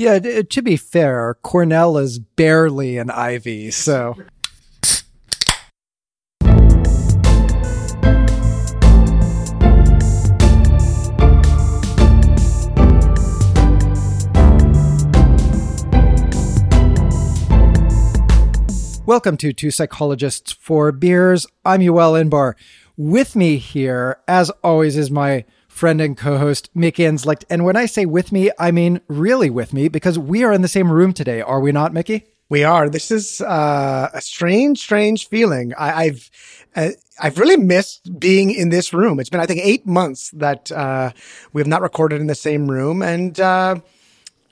Yeah, uh, to be fair, Cornell is barely an Ivy, so. Welcome to Two Psychologists Four Beers. I'm Yoel Inbar. With me here, as always, is my friend and co-host Mickey Inzlicht. And when I say with me, I mean really with me because we are in the same room today, are we not, Mickey? We are. This is uh, a strange, strange feeling. I, have uh, I've really missed being in this room. It's been, I think, eight months that uh, we have not recorded in the same room, and uh,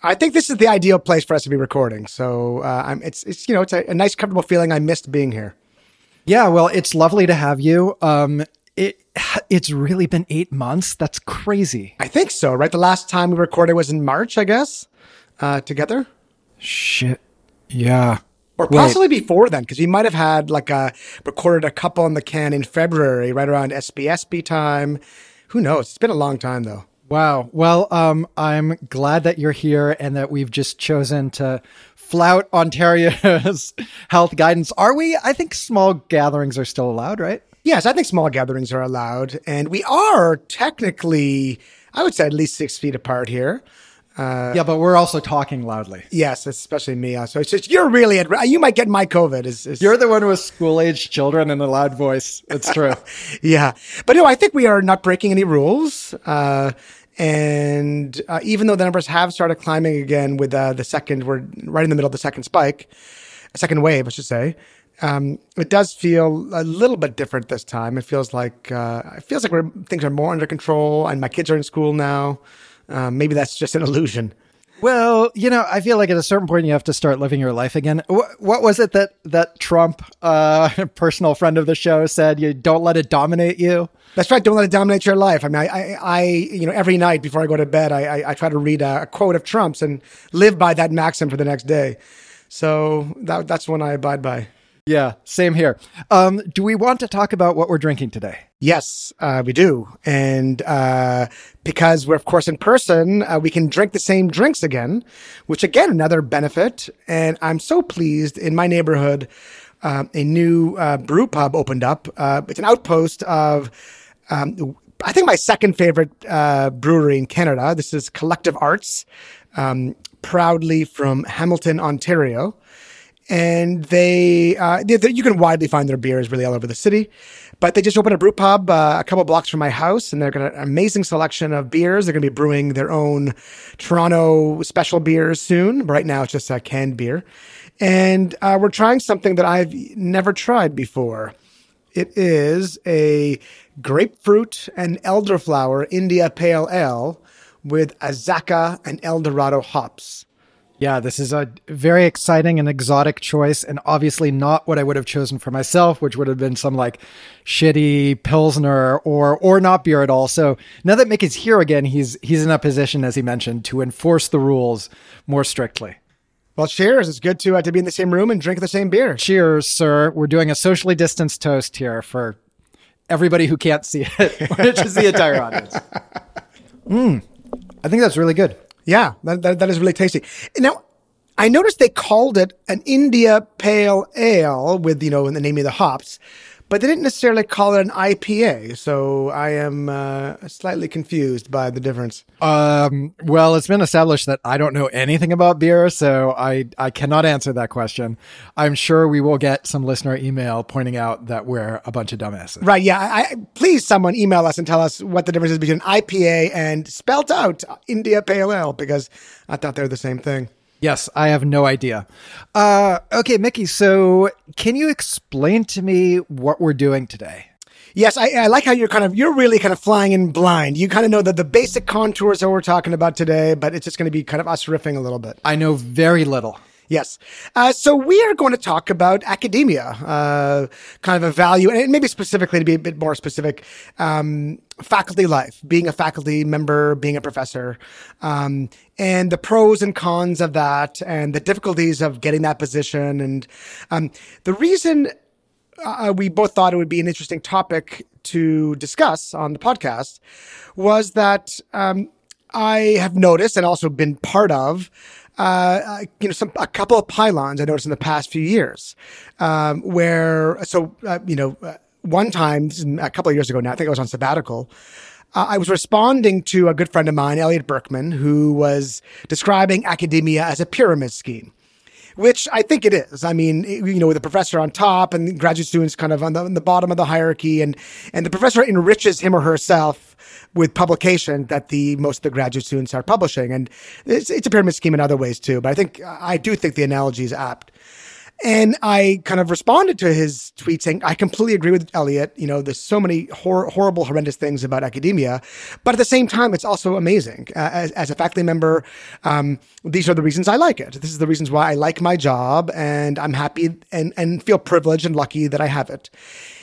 I think this is the ideal place for us to be recording. So uh, I'm, it's it's you know it's a, a, nice comfortable feeling. I missed being here. Yeah, well, it's lovely to have you. Um, it it's really been eight months. That's crazy. I think so. Right, the last time we recorded was in March, I guess. Uh, together. Shit. Yeah. Or possibly Wait. before then, because we might have had like a recorded a couple in the can in February, right around SPSP time. Who knows? It's been a long time though. Wow. Well, um, I'm glad that you're here and that we've just chosen to flout Ontario's health guidance. Are we? I think small gatherings are still allowed, right? Yes, I think small gatherings are allowed. And we are technically, I would say, at least six feet apart here. Uh, yeah, but we're also talking loudly. Yes, especially me. So it's just you're really at you might get my COVID. Is, is you're the one with school age children and a loud voice. It's true. yeah, but no, I think we are not breaking any rules. Uh, and uh, even though the numbers have started climbing again with uh, the second, we're right in the middle of the second spike, second wave, I should say. Um, it does feel a little bit different this time. It feels like uh, it feels like we're, things are more under control, and my kids are in school now. Uh, maybe that's just an illusion. Well, you know, I feel like at a certain point you have to start living your life again. What, what was it that that Trump, uh, personal friend of the show, said? You don't let it dominate you. That's right. Don't let it dominate your life. I mean, I, I, I you know, every night before I go to bed, I, I, I try to read a, a, quote of Trump's and live by that maxim for the next day. So that, that's one I abide by. Yeah, same here. Um, do we want to talk about what we're drinking today? Yes, uh, we do. And uh, because we're, of course, in person, uh, we can drink the same drinks again, which, again, another benefit. And I'm so pleased in my neighborhood, uh, a new uh, brew pub opened up. Uh, it's an outpost of. Um, I think my second favorite brewery in Canada. This is Collective Arts, um, proudly from Hamilton, Ontario and they, uh, they, they, you can widely find their beers really all over the city. But they just opened a brew pub uh, a couple blocks from my house, and they're got an amazing selection of beers. They're going to be brewing their own Toronto special beers soon. Right now, it's just a canned beer, and uh, we're trying something that I've never tried before. It is a grapefruit and elderflower India Pale Ale with Azacca and Eldorado hops. Yeah, this is a very exciting and exotic choice, and obviously not what I would have chosen for myself, which would have been some like shitty pilsner or or not beer at all. So now that Mick is here again, he's he's in a position, as he mentioned, to enforce the rules more strictly. Well, cheers! It's good to uh, to be in the same room and drink the same beer. Cheers, sir! We're doing a socially distanced toast here for everybody who can't see it, which is the entire audience. Mm, I think that's really good. Yeah, that, that, that is really tasty. Now, I noticed they called it an India Pale Ale with, you know, in the name of the hops, but they didn't necessarily call it an IPA. So I am uh, slightly confused by the difference. Um, well, it's been established that I don't know anything about beer, so I, I cannot answer that question. I'm sure we will get some listener email pointing out that we're a bunch of dumbasses. Right. Yeah. I, please, someone email us and tell us what the difference is between IPA and spelt out India Pale Ale because I thought they were the same thing. Yes, I have no idea. Uh, okay, Mickey, so can you explain to me what we're doing today? Yes, I, I, like how you're kind of you're really kind of flying in blind. You kind of know that the basic contours that we're talking about today, but it's just going to be kind of us riffing a little bit. I know very little. Yes. Uh, so we are going to talk about academia, uh, kind of a value, and maybe specifically to be a bit more specific, um, faculty life, being a faculty member, being a professor, um, and the pros and cons of that, and the difficulties of getting that position. And um, the reason uh, we both thought it would be an interesting topic to discuss on the podcast was that um, I have noticed and also been part of uh, you know, some a couple of pylons I noticed in the past few years, um, where so uh, you know, uh, one time a couple of years ago now, I think I was on sabbatical. Uh, I was responding to a good friend of mine, Elliot Berkman, who was describing academia as a pyramid scheme which I think it is. I mean, you know, with the professor on top and graduate students kind of on the, on the bottom of the hierarchy, and and the professor enriches him or herself with publication that the most of the graduate students are publishing, and it's, it's a pyramid scheme in other ways too. But I think I do think the analogy is apt. And I kind of responded to his tweet saying, I completely agree with Elliot. You know, there's so many hor- horrible, horrendous things about academia, but at the same time, it's also amazing. Uh, as, as, a faculty member, um, these are the reasons I like it. This is the reasons why I like my job and I'm happy and, and feel privileged and lucky that I have it.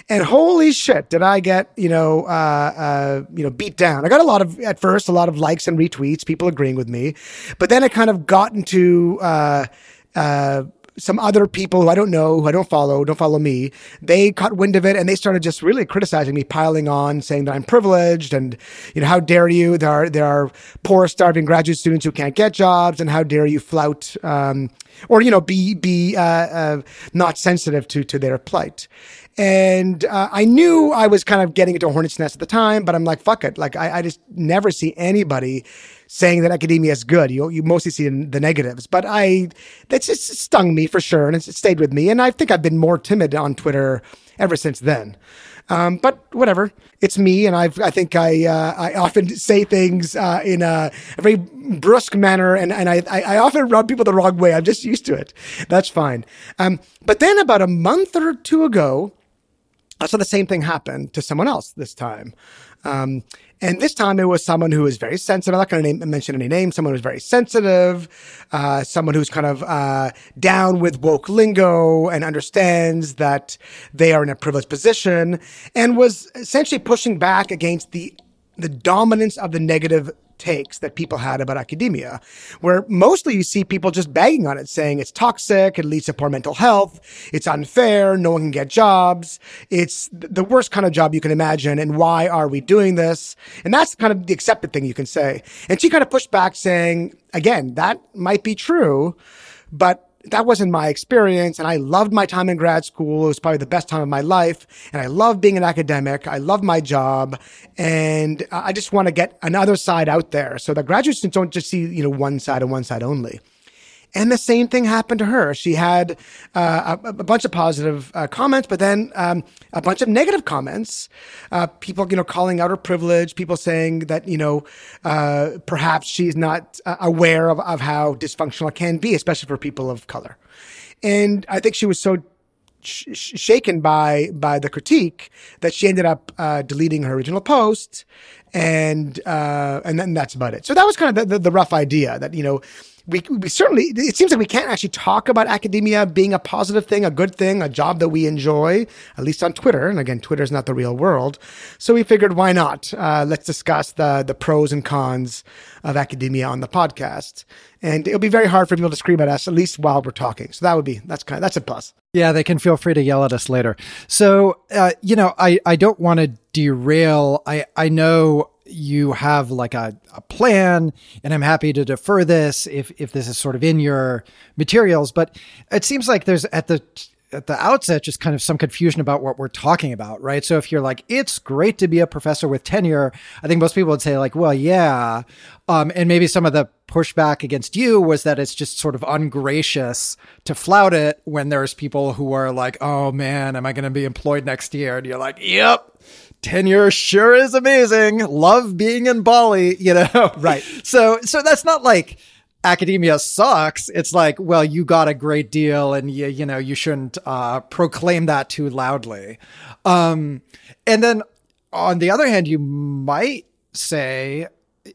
And holy shit, did I get, you know, uh, uh, you know, beat down. I got a lot of, at first, a lot of likes and retweets, people agreeing with me. But then it kind of got into, uh, uh some other people who I don't know, who I don't follow, don't follow me, they caught wind of it and they started just really criticizing me, piling on, saying that I'm privileged and, you know, how dare you? There are, there are poor, starving graduate students who can't get jobs and how dare you flout, um, or, you know, be, be, uh, uh, not sensitive to, to their plight. And uh, I knew I was kind of getting into a hornet's nest at the time, but I'm like, fuck it. Like, I, I just never see anybody saying that academia is good. You you mostly see the negatives, but I that's just stung me for sure, and it stayed with me. And I think I've been more timid on Twitter ever since then. Um, but whatever, it's me, and I've, I think I uh, I often say things uh, in a, a, very brusque manner, and, and I, I often rub people the wrong way. I'm just used to it. That's fine. Um, but then about a month or two ago, I saw the same thing happen to someone else this time. Um, and this time it was someone who was very sensitive. I'm not going to mention any names. Someone who's very sensitive, uh, someone who's kind of uh, down with woke lingo and understands that they are in a privileged position, and was essentially pushing back against the the dominance of the negative takes that people had about academia, where mostly you see people just bagging on it, saying it's toxic, it leads to poor mental health, it's unfair, no one can get jobs, it's the worst kind of job you can imagine, and why are we doing this? And that's kind of the accepted thing you can say. And she kind of pushed back saying, again, that might be true, but that wasn't my experience. And I loved my time in grad school. It was probably the best time of my life. And I love being an academic. I love my job. And I just want to get another side out there so that graduate students don't just see, you know, one side and one side only. And the same thing happened to her. She had uh, a, a, bunch of positive uh, comments, but then um, a bunch of negative comments. Uh, people, you know, calling out her privilege. People saying that, you know, uh, perhaps she's not uh, aware of, of how dysfunctional it can be, especially for people of color. And I think she was so sh- shaken by by the critique that she ended up uh, deleting her original post, and and then that's about it. So that was kind of the, the, the rough idea that you know we, we certainly, it seems like we can't actually talk about academia being a positive thing, a good thing, a job that we enjoy, at least on Twitter. And again, Twitter is not the real world. So we figured, why not? Uh, let's discuss the, the pros and cons of academia on the podcast. And it'll be very hard for people to scream at us, at least while we're talking. So that would be, that's kind of, that's a plus. Yeah, they can feel free to yell at us later. So, uh, you know, I, I don't want to derail. I, I know you have like a, a plan and i'm happy to defer this if if this is sort of in your materials but it seems like there's at the at the outset just kind of some confusion about what we're talking about right? So if you're like it's great to be a professor with tenure i think most people would say like well yeah. Um, and maybe some of the pushback against you was that it's just sort of ungracious to flout it when there's people who are like oh man am i going to be employed next year? And you're like yep tenure sure is amazing. Love being in Bali, you know? Right. So, so that's not like academia sucks. It's like, well, you got a great deal and you, you know, you shouldn't, uh, proclaim that too loudly. Um, and then on the other hand, you might say,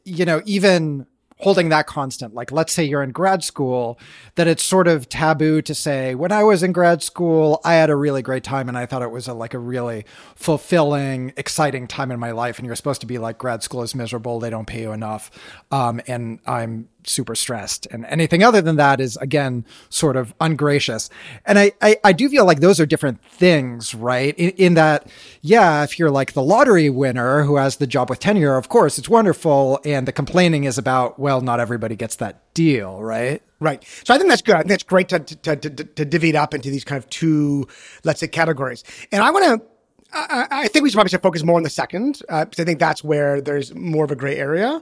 you know, even holding that constant. Like, let's say you're in grad school, that it's sort of taboo to say, when I was in grad school, I had a really great time and I thought it was a, like a really fulfilling, exciting time in my life. And you're supposed to be like, grad school is miserable. They don't pay you enough. Um, and I'm super stressed. And anything other than that is again sort of ungracious. And I, I, I do feel like those are different things, right? In, in, that, yeah, if you're like the lottery winner who has the job with tenure, of course it's wonderful. And the complaining is about, well, not everybody gets that deal, right? Right. So I think that's good. I think that's great to, to, to, to divvy it up into these kind of two, let's say, categories. And I want to, I, I, think we should probably should focus more on the second, uh, because I think that's where there's more of a gray area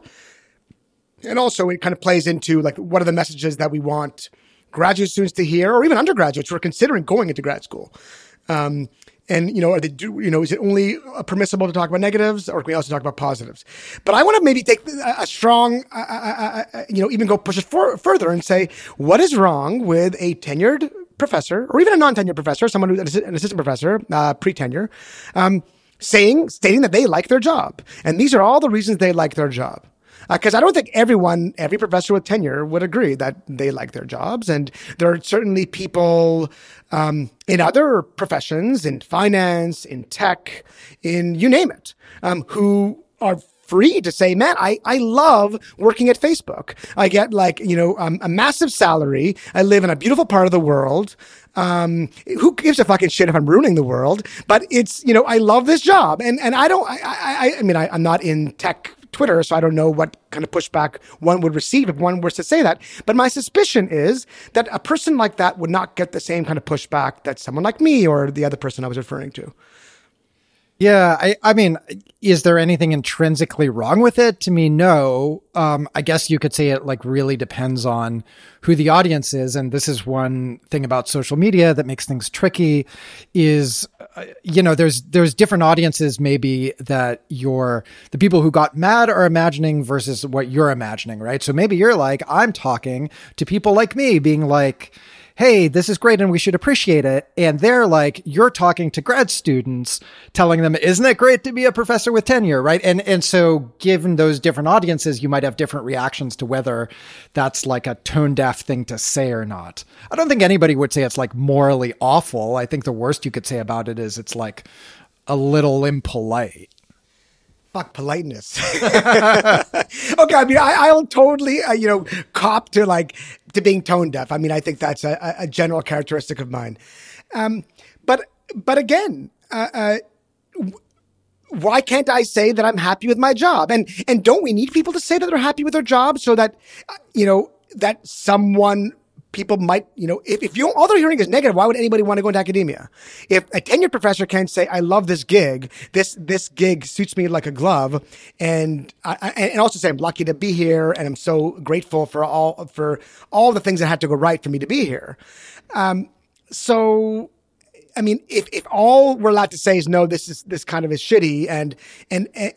and also it kind of plays into like what are the messages that we want graduate students to hear, or even undergraduates who are considering going into grad school. Um, and you know, are they do you know is it only permissible to talk about negatives, or can we also talk about positives? But I want to maybe take a, strong, uh, uh, uh, you know, even go push it for, further and say what is wrong with a tenured professor, or even a non-tenured professor, someone who's an assistant professor, uh, pre-tenure, um, saying stating that they like their job, and these are all the reasons they like their job because uh, I don't think everyone, every professor with tenure would agree that they like their jobs. And there are certainly people um, in other professions, in finance, in tech, in you name it, um, who are free to say, man, I, I love working at Facebook. I get like, you know, um, a massive salary. I live in a beautiful part of the world. Um, who gives a fucking shit if I'm ruining the world? But it's, you know, I love this job. And, and I don't, I, I, I mean, I, I'm not in tech Twitter, so I don't know what kind of pushback one would receive if one was to say that. But my suspicion is that a person like that would not get the same kind of pushback that someone like me or the other person I was referring to. Yeah, I, I mean, is there anything intrinsically wrong with it? To me, no. Um, I guess you could say it like really depends on who the audience is, and this is one thing about social media that makes things tricky. Is uh, you know, there's there's different audiences maybe that you're the people who got mad are imagining versus what you're imagining, right? So maybe you're like, I'm talking to people like me, being like hey, this is great and we should appreciate it. And they're like, you're talking to grad students, telling them, isn't it great to be a professor with tenure, right? And and so given those different audiences, you might have different reactions to whether that's like a tone deaf thing to say or not. I don't think anybody would say it's like morally awful. I think the worst you could say about it is it's like a little impolite fuck politeness. okay, I mean, I, will totally, uh, you know, cop to like to being tone deaf. I mean, I think that's a, a general characteristic of mine. Um, but but again, uh, uh, why can't I say that I'm happy with my job? And and don't we need people to say that they're happy with their job so that uh, you know that someone people might, you know, if, if you all they're hearing is negative, why would anybody want to go into academia? If a tenured professor can say, "I love this gig. This this gig suits me like a glove," and I, and also say, "I'm lucky to be here, and I'm so grateful for all for all the things that had to go right for me to be here." Um, so I mean, if, if all we're allowed to say is no, this is this kind of is shitty, and and, and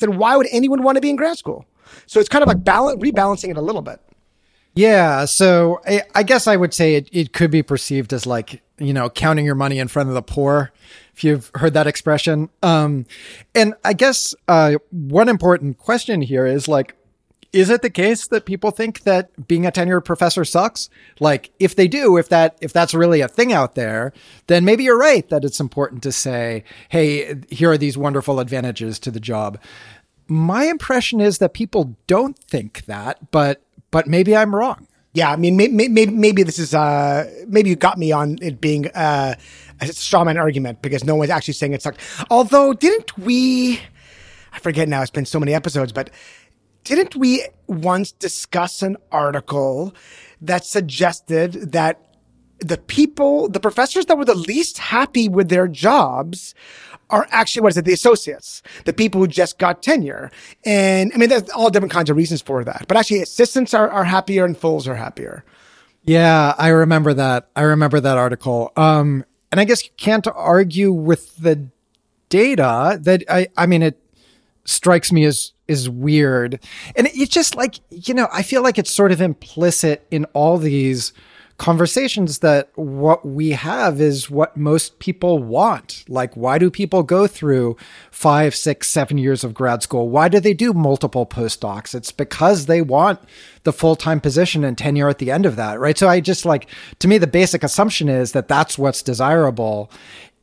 then why would anyone want to be in grad school? So it's kind of like balance, rebalancing it a little bit. Yeah. So I, I guess I would say it, it could be perceived as like, you know, counting your money in front of the poor, if you've heard that expression. Um, and I guess uh, one important question here is like, is it the case that people think that being a tenured professor sucks? Like, if they do, if that if that's really a thing out there, then maybe you're right that it's important to say, "Hey, here are these wonderful advantages to the job." My impression is that people don't think that, but but maybe I'm wrong. Yeah, I mean, maybe, maybe, maybe this is uh, maybe you got me on it being uh, a strawman argument because no one's actually saying it sucked. Although, didn't we? I forget now. It's been so many episodes, but didn't we once discuss an article that suggested that the people, the professors that were the least happy with their jobs are actually, what is it? The associates, the people who just got tenure. And I mean, there's all different kinds of reasons for that, but actually assistants are, are happier and fulls are happier. Yeah, I remember that. I remember that article. Um, and I guess you can't argue with the data that I, I mean, it strikes me as, is weird. And it's just like, you know, I feel like it's sort of implicit in all these, conversations that what we have is what most people want. Like, why do people go through five, six, seven years of grad school? Why do they do multiple postdocs? It's because they want the full time position and tenure at the end of that, right? So I just like, to me, the basic assumption is that that's what's desirable.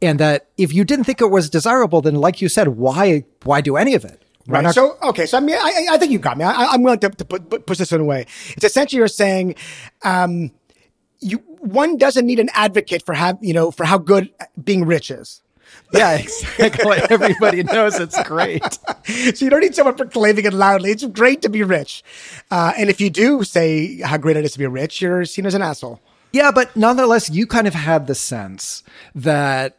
And that if you didn't think it was desirable, then like you said, why, why do any of it? Why Right. not- So, okay. So, I mean, I, I think you got me. I, I'm willing to, to put, put, push this in a way. It's essentially you're saying, um, you, one doesn't need an advocate for have, you know, for how good being rich is. yeah, exactly. Everybody knows it's great. So you don't need someone proclaiming it loudly. It's great to be rich. Uh, and if you do say how great it is to be rich, you're seen as an asshole. Yeah, but nonetheless, you kind of had the sense that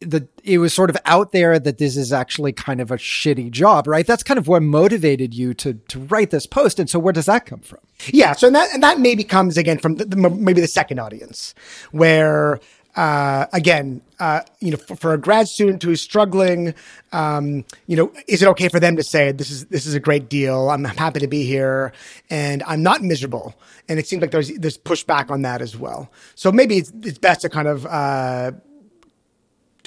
the it was sort of out there that this is actually kind of a shitty job, right? That's kind of what motivated you to to write this post. And so, where does that come from? Yeah. So and that, and that maybe comes again from the, the, maybe the second audience where, uh, again, uh, you know, for, for a grad student who's struggling, um, you know, is it okay for them to say this is this is a great deal? I'm happy to be here, and I'm not miserable. And it seems like there's there's pushback on that as well. So maybe it's, it's best to kind of uh,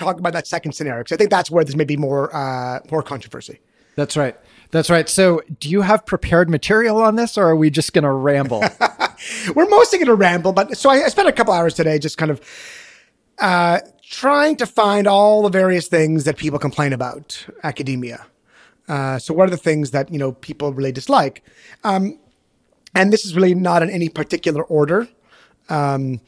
talk about that second scenario because I think that's where there's maybe more uh, more controversy. That's right. That's right. So, do you have prepared material on this, or are we just going to ramble? We're mostly going to ramble, but so I, I spent a couple hours today just kind of uh, trying to find all the various things that people complain about academia. Uh, so, what are the things that you know people really dislike? Um, and this is really not in any particular order. Um,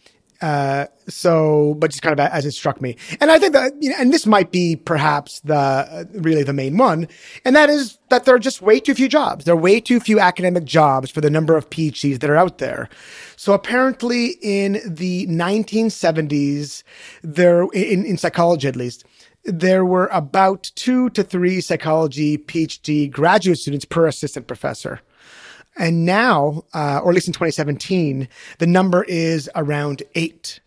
uh, so, but just kind of as it struck me, and I think that, you know, and this might be perhaps the uh, really the main one, and that is that there are just way too few jobs. There are way too few academic jobs for the number of PhDs that are out there. So apparently, in the 1970s, there in in psychology at least, there were about two to three psychology PhD graduate students per assistant professor. And now, uh, or at least in 2017, the number is around eight.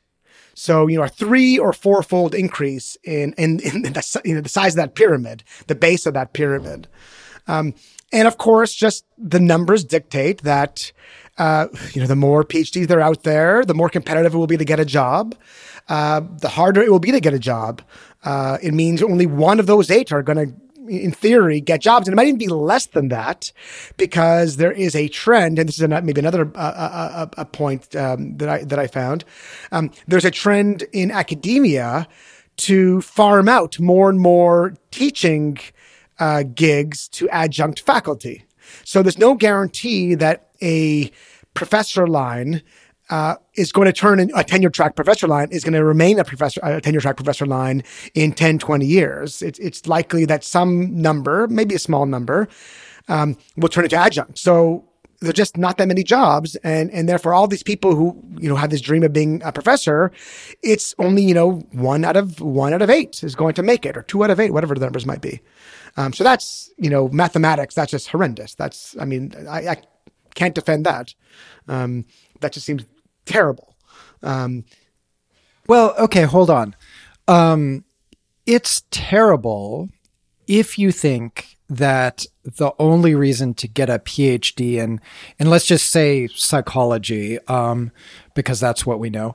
So, you know, a three or fourfold increase in, in, in the, you know, the size of that pyramid, the base of that pyramid. Um, and of course, just the numbers dictate that, uh, you know, the more PhDs that are out there, the more competitive it will be to get a job. Uh, the harder it will be to get a job. Uh, it means only one of those eight are going to in theory, get jobs. And it might even be less than that because there is a trend, and this is a, maybe another uh, uh, a, point um, that I that I found. Um, there's a trend in academia to farm out more and more teaching uh, gigs to adjunct faculty. So there's no guarantee that a professor line uh, is going to turn in a tenure track professor line is going to remain a professor, a tenure track professor line in 10, 20 years. It's, it's likely that some number, maybe a small number, um, will turn into adjunct. So there's just not that many jobs. And, and therefore all these people who, you know, have this dream of being a professor, it's only, you know, one out of one out of eight is going to make it or two out of eight, whatever the numbers might be. Um, so that's, you know, mathematics. That's just horrendous. That's, I mean, I, I can't defend that. Um, that just seems terrible. Um, well, okay, hold on. Um, it's terrible if you think that the only reason to get a PhD in, and let's just say psychology, um, because that's what we know.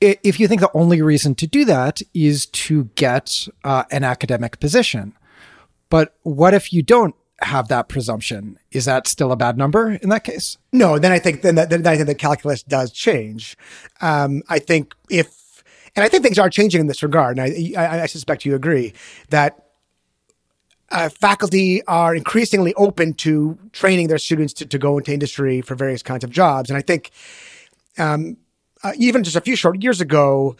If you think the only reason to do that is to get uh, an academic position, but what if you don't have that presumption. Is that still a bad number in that case? No, then I think then, that, then I think the calculus does change. Um, I think if, and I think things are changing in this regard, and I, I, I suspect you agree that uh, faculty are increasingly open to training their students to, to go into industry for various kinds of jobs. And I think um, uh, even just a few short years ago,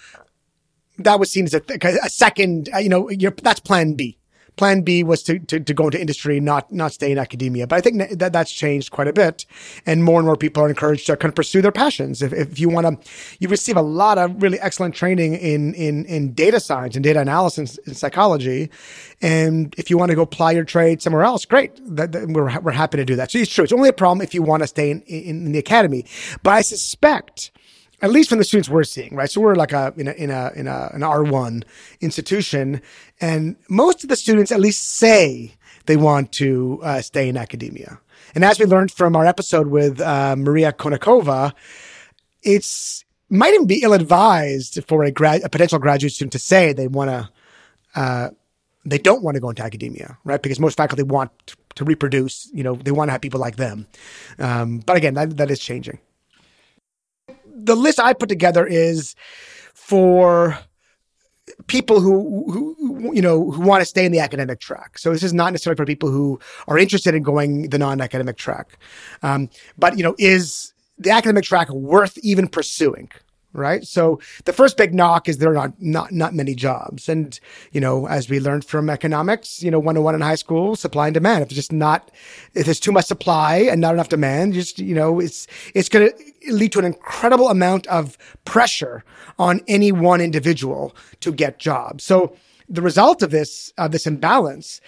that was seen as a, a second, uh, you know, that's plan B plan B was to, to, to, go into industry, not, not stay in academia. But I think that that's changed quite a bit. And more and more people are encouraged to kind of pursue their passions. If, if you want to, you receive a lot of really excellent training in, in, in data science and data analysis and psychology. And if you want to go apply your trade somewhere else, great. That, that we're, we're happy to do that. So it's true. It's only a problem if you want to stay in, in, in the academy. But I suspect, at least from the students we're seeing, right? So we're like a in a in a in a an R one institution, and most of the students at least say they want to uh, stay in academia. And as we learned from our episode with uh, Maria Konnikova, it's might even be ill advised for a grad a potential graduate student to say they want to. Uh, they don't want to go into academia, right? Because most faculty want to reproduce. You know, they want to have people like them. Um, but again, that, that is changing the list I put together is for people who, who, you know, who want to stay in the academic track. So this is not necessarily for people who are interested in going the non-academic track. Um, but, you know, is the academic track worth even pursuing? Right? So the first big knock is there are not, not, not many jobs. And, you know, as we learned from economics, you know, 101 in high school, supply and demand. If there's just not, if there's too much supply and not enough demand, just, you know, it's, it's going to lead to an incredible amount of pressure on any one individual to get jobs. So the result of this, uh, this imbalance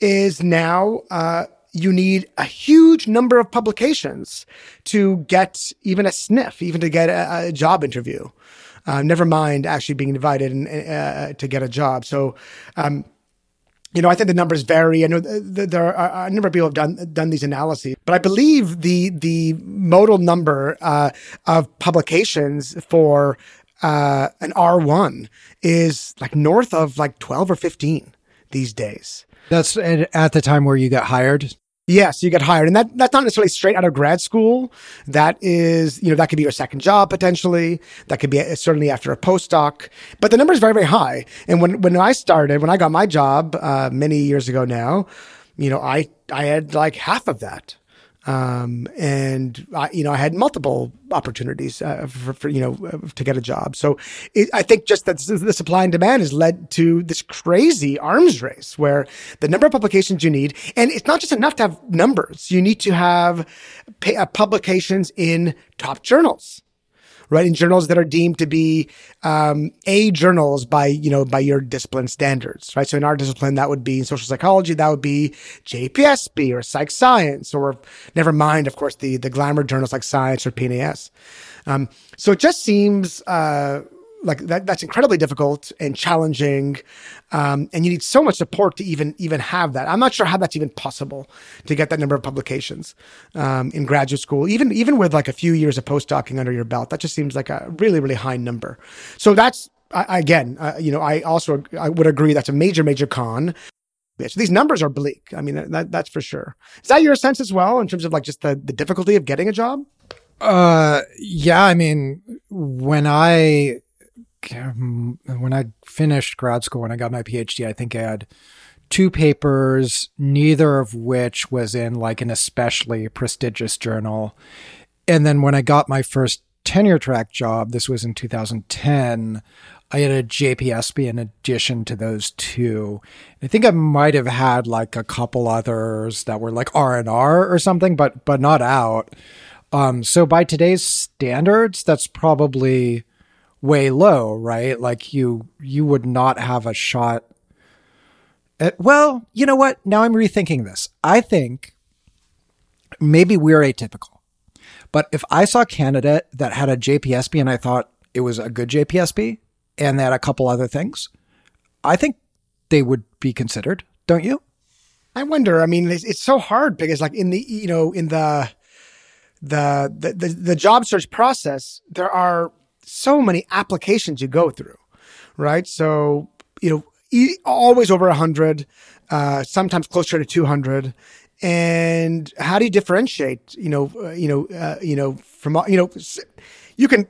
is now, uh, you need a huge number of publications to get even a sniff, even to get a, a job interview. Uh, never mind actually being invited and, uh, to get a job. So, um, you know, I think the numbers vary. I know there are a number of people have done done these analyses, but I believe the the modal number uh, of publications for uh, an R one is like north of like twelve or fifteen these days. That's at the time where you got hired. Yes, you get hired. And that, that's not necessarily straight out of grad school. That is, you know, that could be your second job potentially. That could be uh, certainly after a postdoc, but the number is very, very high. And when, when I started, when I got my job, uh, many years ago now, you know, I, I had like half of that. Um, and I, you know, I had multiple opportunities uh, for, for, you know to get a job. So it, I think just that the supply and demand has led to this crazy arms race where the number of publications you need, and it's not just enough to have numbers. You need to have uh, publications in top journals right? In journals that are deemed to be um, A journals by, you know, by your discipline standards, right? So in our discipline, that would be in social psychology, that would be JPSP or Psych Science, or never mind, of course, the, the glamour journals like Science or PNAS. Um, so it just seems, uh, like that that's incredibly difficult and challenging um, and you need so much support to even even have that. I'm not sure how that's even possible to get that number of publications um, in graduate school even even with like a few years of postdocing under your belt. That just seems like a really really high number. So that's I, again uh, you know i also i would agree that's a major major con. So these numbers are bleak. I mean that, that's for sure. Is that your sense as well in terms of like just the, the difficulty of getting a job? Uh yeah i mean when i when I finished grad school, when I got my PhD, I think I had two papers, neither of which was in like an especially prestigious journal. And then when I got my first tenure track job, this was in 2010, I had a JPSP in addition to those two. I think I might have had like a couple others that were like R and R or something, but but not out. Um, so by today's standards, that's probably way low, right? Like you you would not have a shot at, well, you know what? Now I'm rethinking this. I think maybe we're atypical. But if I saw a candidate that had a JPSP and I thought it was a good JPSP and they had a couple other things, I think they would be considered, don't you? I wonder. I mean, it's, it's so hard because, like, in the you know, in the the the the, the job search process, there are so many applications you go through, right? So, you know, always over 100, uh, sometimes closer to 200. And how do you differentiate, you know, uh, you know, uh, you know, from, you know, you can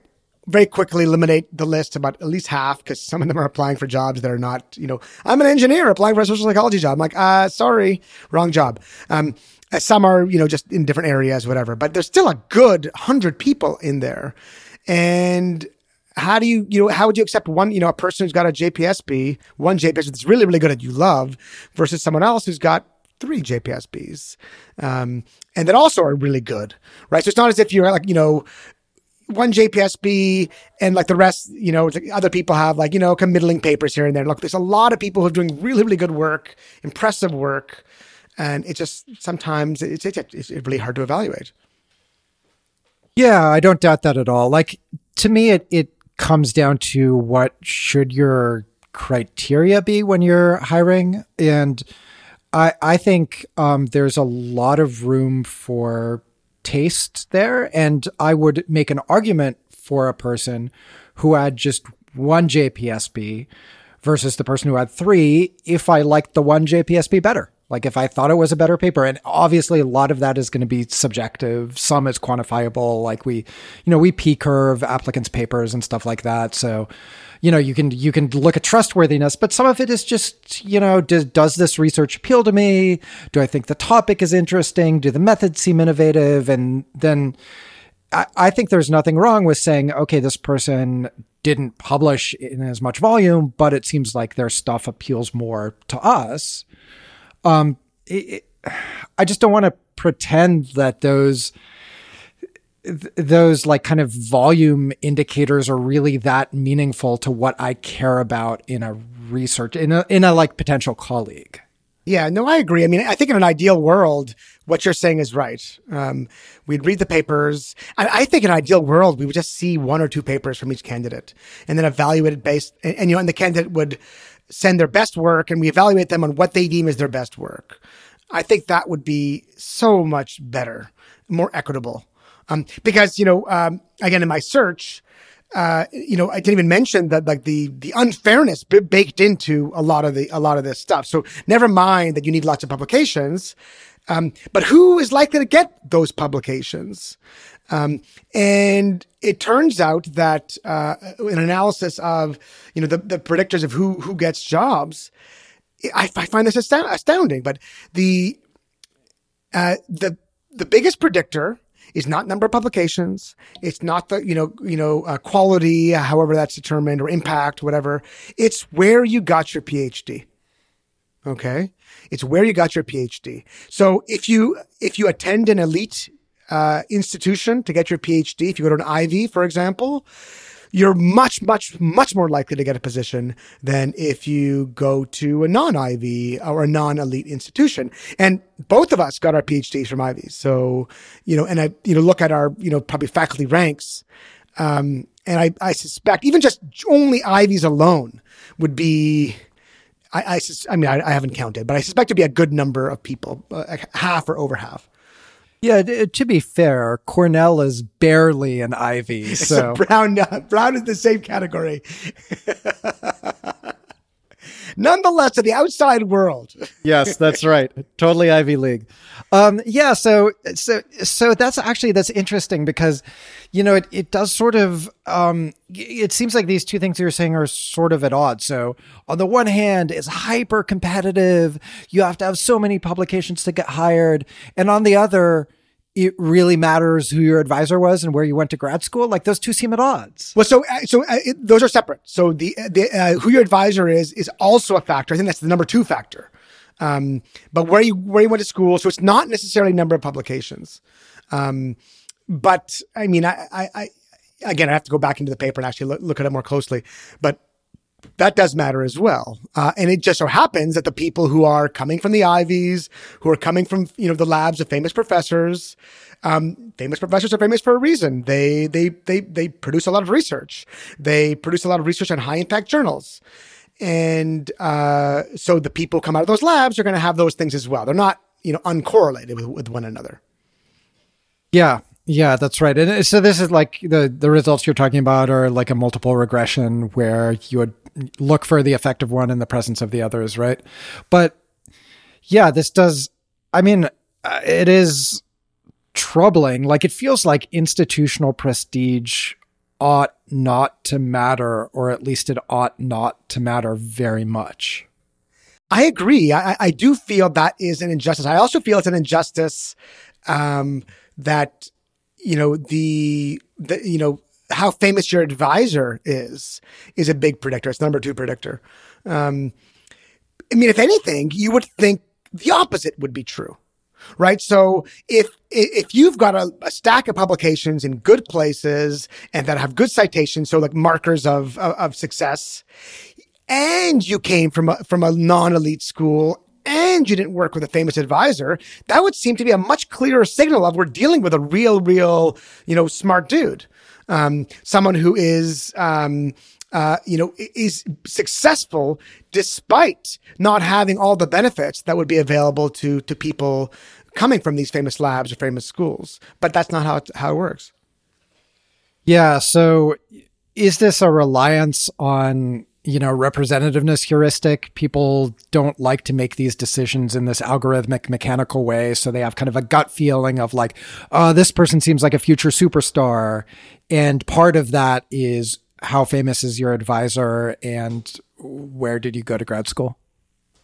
very quickly eliminate the list about at least half because some of them are applying for jobs that are not, you know, I'm an engineer applying for a social psychology job. I'm like, uh, sorry, wrong job. Um, uh, some are, you know, just in different areas, whatever, but there's still a good hundred people in there. And how do you, you know, how would you accept one, you know, a person who's got a JPSP, one JPSP that's really, really good at you love versus someone else who's got three JPSPs, um, and that also are really good, right? So it's not as if you're like, you know, one JPSP and like the rest, you know, other people have like, you know, some middling papers here and there. Look, there's a lot of people who are doing really, really good work, impressive work. And it just sometimes it's, it's, it's really hard to evaluate. Yeah, I don't doubt that at all. Like to me, it it comes down to what should your criteria be when you're hiring, and I I think um, there's a lot of room for taste there, and I would make an argument for a person who had just one JPSP versus the person who had three if I liked the one JPSP better Like if I thought it was a better paper, and obviously a lot of that is going to be subjective. Some is quantifiable. Like we, you know, we P curve applicants' papers and stuff like that. So, you know, you can you can look at trustworthiness, but some of it is just, you know, does does this research appeal to me? Do I think the topic is interesting? Do the methods seem innovative? And then I, I think there's nothing wrong with saying, okay, this person didn't publish in as much volume, but it seems like their stuff appeals more to us um, it, I just don't want to pretend that those those like kind of volume indicators are really that meaningful to what I care about in a research in a in a like potential colleague. Yeah, no, I agree. I mean, I think in an ideal world, what you're saying is right. Um, we'd read the papers. I, I, think in an ideal world, we would just see one or two papers from each candidate and then evaluate it based, and, and you know, and the candidate would send their best work and we evaluate them on what they deem as their best work. I think that would be so much better, more equitable. Um, because, you know, um, again, in my search, uh, you know, I didn't even mention that like the, the unfairness b- baked into a lot of the, a lot of this stuff. So never mind that you need lots of publications. Um, but who is likely to get those publications? Um, and it turns out that uh, an analysis of you know the, the predictors of who who gets jobs, I, I find this astounding. But the uh, the the biggest predictor is not number of publications. It's not the you know you know uh, quality, however that's determined, or impact, whatever. It's where you got your PhD. Okay, it's where you got your PhD. So if you if you attend an elite uh, institution to get your PhD, if you go to an Ivy, for example, you're much, much, much more likely to get a position than if you go to a non-Ivy or a non-elite institution. And both of us got our PhDs from Ivies. So, you know, and I, you know, look at our, you know, probably faculty ranks. Um, and I, I suspect even just only Ivies alone would be, I, I, I mean, I, I, haven't counted, but I suspect to be a good number of people, uh, half or over half. Yeah, to be fair, Cornell is barely an Ivy. So, so Brown, uh, Brown is the same category. Nonetheless, to the outside world. yes, that's right. Totally Ivy League. Um, yeah. So, so, so that's actually that's interesting because, you know, it it does sort of. Um, it seems like these two things you're saying are sort of at odds. So, on the one hand, it's hyper competitive. You have to have so many publications to get hired, and on the other it really matters who your advisor was and where you went to grad school? Like those two seem at odds. Well, so uh, so uh, it, those are separate. So the the uh, who your advisor is is also a factor. I think that's the number two factor. Um, but where you where you went to school, so it's not necessarily number of publications. Um, but I mean, I, I, I again, I have to go back into the paper and actually look, look at it more closely. But that does matter as well. Uh, and it just so happens that the people who are coming from the Ivies, who are coming from, you know, the labs of famous professors, um, famous professors are famous for a reason. They, they, they, they produce a lot of research. They produce a lot of research on high impact journals. And, uh, so the people who come out of those labs are going to have those things as well. They're not, you know, uncorrelated with, with one another. Yeah. Yeah, that's right. And so this is like the the results you're talking about are like a multiple regression where you would look for the effect of one in the presence of the others, right? But yeah, this does. I mean, uh, it is troubling. Like it feels like institutional prestige ought not to matter, or at least it ought not to matter very much. I agree. I, I do feel that is an injustice. I also feel it's an injustice um, that you know the the you know how famous your advisor is is a big predictor. It's number two predictor. Um, I mean, if anything, you would think the opposite would be true, right? So if if you've got a, a stack of publications in good places and that have good citations, so like markers of of, of success, and you came from a, from a non elite school and you didn't work with a famous advisor, that would seem to be a much clearer signal of we're dealing with a real, real, you know, smart dude um, someone who is, um, uh, you know, is successful despite not having all the benefits that would be available to to people coming from these famous labs or famous schools. But that's not how it, how it works. Yeah. So, is this a reliance on you know, representativeness heuristic. People don't like to make these decisions in this algorithmic, mechanical way. So they have kind of a gut feeling of like, oh, this person seems like a future superstar. And part of that is how famous is your advisor and where did you go to grad school?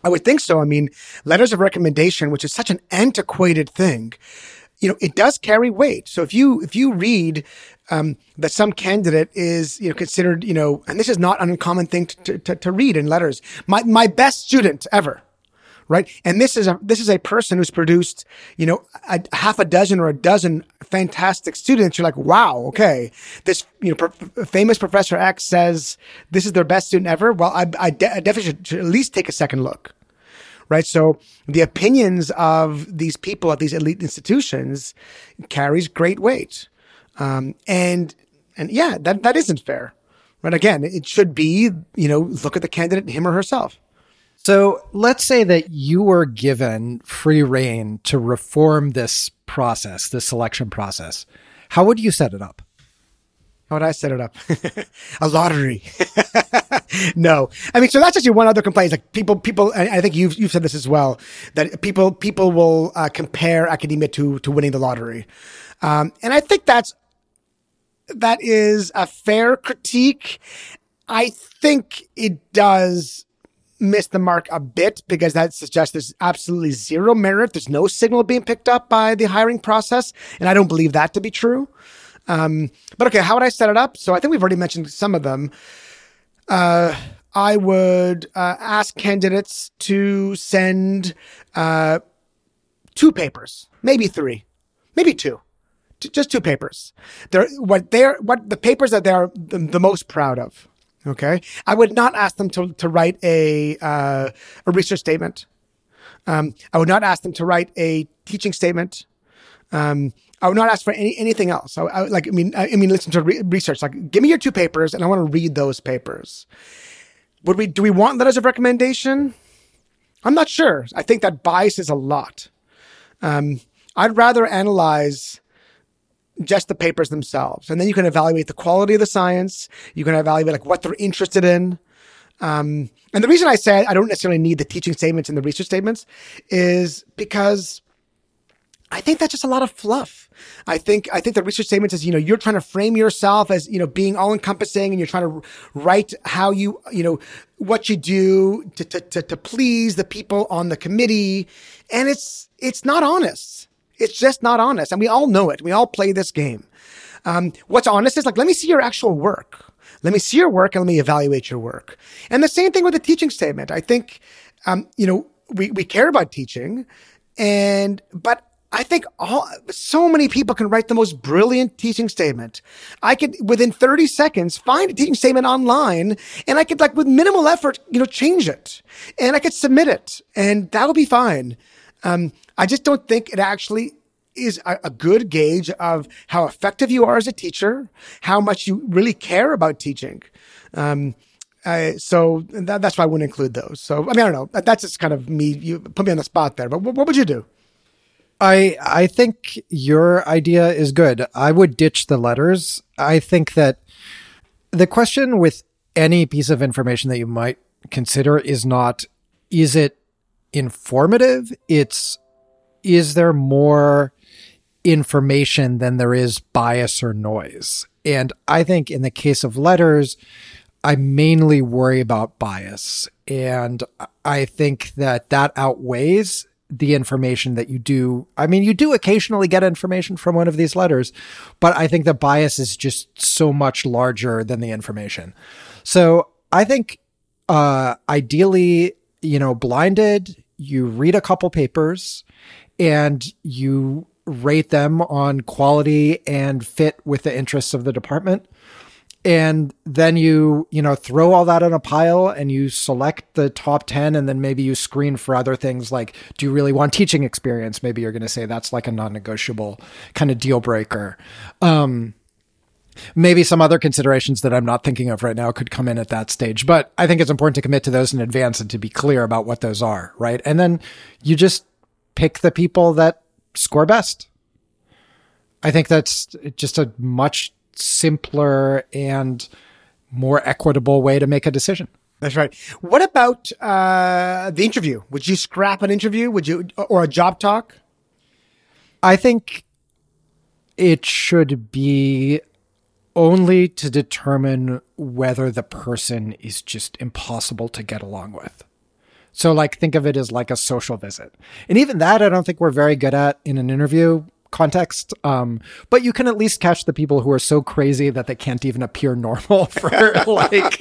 I would think so. I mean, letters of recommendation, which is such an antiquated thing, you know, it does carry weight. So if you if you read um, that some candidate is you know considered you know, and this is not an uncommon thing to, to, to read in letters. My my best student ever, right? And this is a this is a person who's produced you know a, half a dozen or a dozen fantastic students. You're like, wow, okay, this you know famous Professor X says this is their best student ever. Well, I, I, de- I definitely should, should at least take a second look right? So the opinions of these people at these elite institutions carries great weight. Um, and, and yeah, that, that isn't fair. Right. Again, it should be, you know, look at the candidate, him or herself. So let's say that you were given free rein to reform this process, this selection process. How would you set it up? How would I set it up? a lottery. no, I mean, so that's actually one other complaint. Like people, people, I think you've you've said this as well that people people will uh, compare academia to to winning the lottery, um, and I think that's that is a fair critique. I think it does miss the mark a bit because that suggests there's absolutely zero merit. There's no signal being picked up by the hiring process, and I don't believe that to be true. Um, but okay, how would I set it up? So I think we've already mentioned some of them uh, I would uh, ask candidates to send uh, two papers, maybe three, maybe two, just two papers. They're what they're what the papers that they're the, the, most proud of. Okay, I would not ask them to to write a uh, a research statement. Um, I would not ask them to write a teaching statement. Um, I would not ask for any anything else. I, I like, I mean, I, I mean, listen to re- research. Like, give me your two papers, and I want to read those papers. Would we? Do we want letters of recommendation? I'm not sure. I think that biases a lot. Um, I'd rather analyze just the papers themselves, and then you can evaluate the quality of the science. You can evaluate like what they're interested in. Um, and the reason I said I don't necessarily need the teaching statements and the research statements is because I think that's just a lot of fluff. I think I think the research statement says, you know, you're trying to frame yourself as, you know, being all encompassing and you're trying to write how you, you know, what you do to, to, to, to please the people on the committee. And it's, it's not honest. It's just not honest. And we all know it. We all play this game. Um, what's honest is like, let me see your actual work. Let me see your work and let me evaluate your work. And the same thing with the teaching statement. I think, um, you know, we, we care about teaching and, but I think all so many people can write the most brilliant teaching statement. I could within 30 seconds find a teaching statement online and I could like with minimal effort, you know, change it and I could submit it and that would be fine. Um, I just don't think it actually is a, a, good gauge of how effective you are as a teacher, how much you really care about teaching. Um, uh, so that, that's why I wouldn't include those. So, I mean, I don't know. That's just kind of me. You put me on the spot there, but what, what would you do? I I think your idea is good. I would ditch the letters. I think that the question with any piece of information that you might consider is not is it informative? It's is there more information than there is bias or noise? And I think in the case of letters, I mainly worry about bias. And I think that that outweighs the information that you do. I mean, you do occasionally get information from one of these letters, but I think the bias is just so much larger than the information. So I think, uh, ideally, you know, blinded, you read a couple papers and you rate them on quality and fit with the interests of the department. And then you you know throw all that in a pile and you select the top 10 and then maybe you screen for other things like do you really want teaching experience? Maybe you're going to say that's like a non-negotiable kind of deal breaker. Um, maybe some other considerations that i'm not thinking of right now could come in at that stage but i think it's important to commit to those in advance and to be clear about what those are right and then you just pick the people that score best i think that's just a much simpler and more equitable way to make a decision. That's right. What about uh, the interview? Would you scrap an interview? Would you or a job talk? I think it should be only to determine whether the person is just impossible to get along with. So, like, think of it as like a social visit. And even that, I don't think we're very good at in an interview context. Um, but you can at least catch the people who are so crazy that they can't even appear normal for like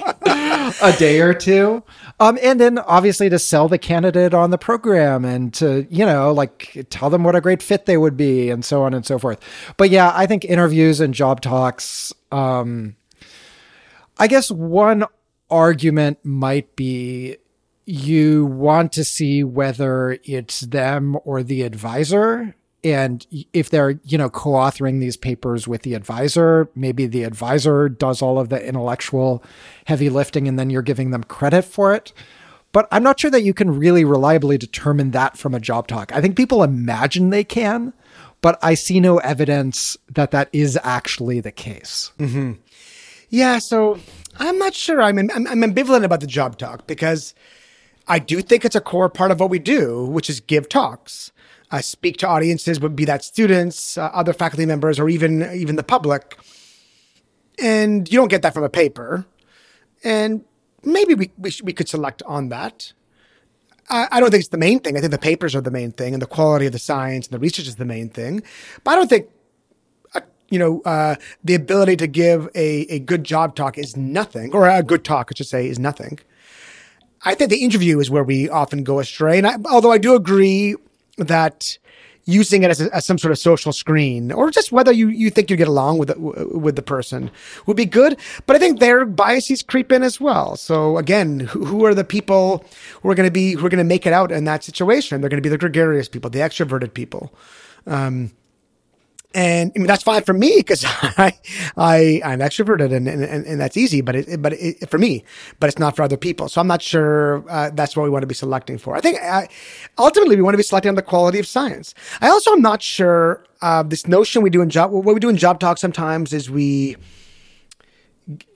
a day or two. Um, and then obviously to sell the candidate on the program and to, you know, like tell them what a great fit they would be and so on and so forth. But yeah, I think interviews and job talks, um, I guess one argument might be you want to see whether it's them or the advisor and if they're you know co-authoring these papers with the advisor maybe the advisor does all of the intellectual heavy lifting and then you're giving them credit for it. But i'm not sure that you can really reliably determine that from a job talk. I think people imagine they can but i see no evidence that that is actually the case. Mm-hmm. yeah so i'm not sure. I'm, I'm, I'm ambivalent about the job talk because i do think it's a core part of what we do which is give talks uh, speak to audiences, would be that students, uh, other faculty members, or even even the public. And you don't get that from a paper. And maybe we we, we could select on that. I, I don't think it's the main thing. I think the papers are the main thing, and the quality of the science and the research is the main thing. But I don't think uh, you know, uh, the ability to give a, a good job talk is nothing, or a good talk, I should say, is nothing. I think the interview is where we often go astray. And I, although I do agree that using it as, a, as, some sort of social screen or just whether you, you think you get along with the, with the person would be good. But I think their biases creep in as well. So again, who, who are the people who are going to be, who are going to make it out in that situation? They're going to be the gregarious people, the extroverted people. Um, and I mean, that's fine for me because I, I, I'm extroverted and, and, and that's easy, but it, but it, for me, but it's not for other people. So I'm not sure uh, that's what we want to be selecting for. I think uh, ultimately we want to be selecting on the quality of science. I also am not sure uh, this notion we do in job, what we do in job talk sometimes is we,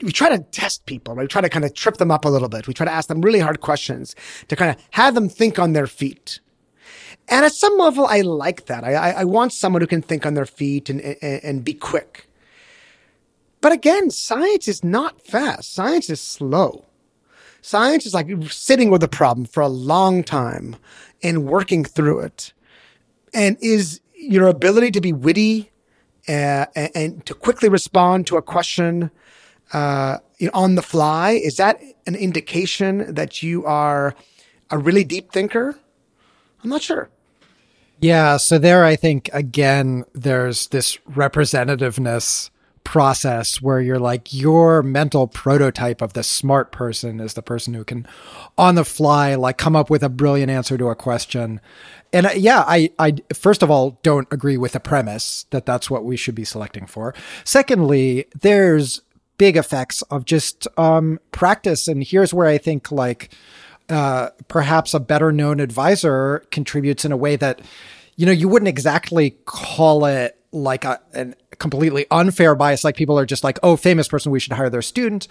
we try to test people, right? We try to kind of trip them up a little bit. We try to ask them really hard questions to kind of have them think on their feet. And at some level, I like that. I, I, I want someone who can think on their feet and, and, and be quick. But again, science is not fast. Science is slow. Science is like sitting with a problem for a long time and working through it. And is your ability to be witty uh, and, and, to quickly respond to a question uh, you know, on the fly, is that an indication that you are a really deep thinker? I'm not sure. Yeah. So there, I think again, there's this representativeness process where you're like your mental prototype of the smart person is the person who can on the fly like come up with a brilliant answer to a question and uh, yeah i i first of all don't agree with the premise that that's what we should be selecting for secondly there's big effects of just um practice and here's where i think like uh, perhaps a better known advisor contributes in a way that, you know, you wouldn't exactly call it like a, an completely unfair bias. Like people are just like, oh, famous person, we should hire their student.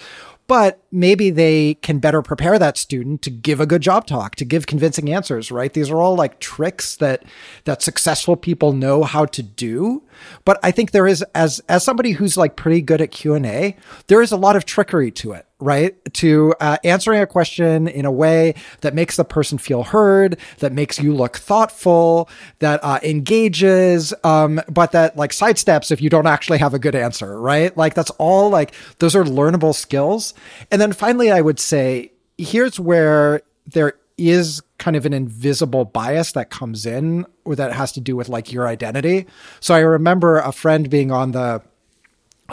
But maybe they can better prepare that student to give a good job talk, to give convincing answers, right? These are all like tricks that, that successful people know how to do. But I think there is, as, as somebody who's like pretty good at Q and A, there is a lot of trickery to it right? To uh, answering a question in a way that makes the person feel heard, that makes you look thoughtful, that uh, engages, um, but that like sidesteps if you don't actually have a good answer, right? Like that's all like those are learnable skills. And then finally, I would say here's where there is kind of an invisible bias that comes in or that has to do with like your identity. So I remember a friend being on the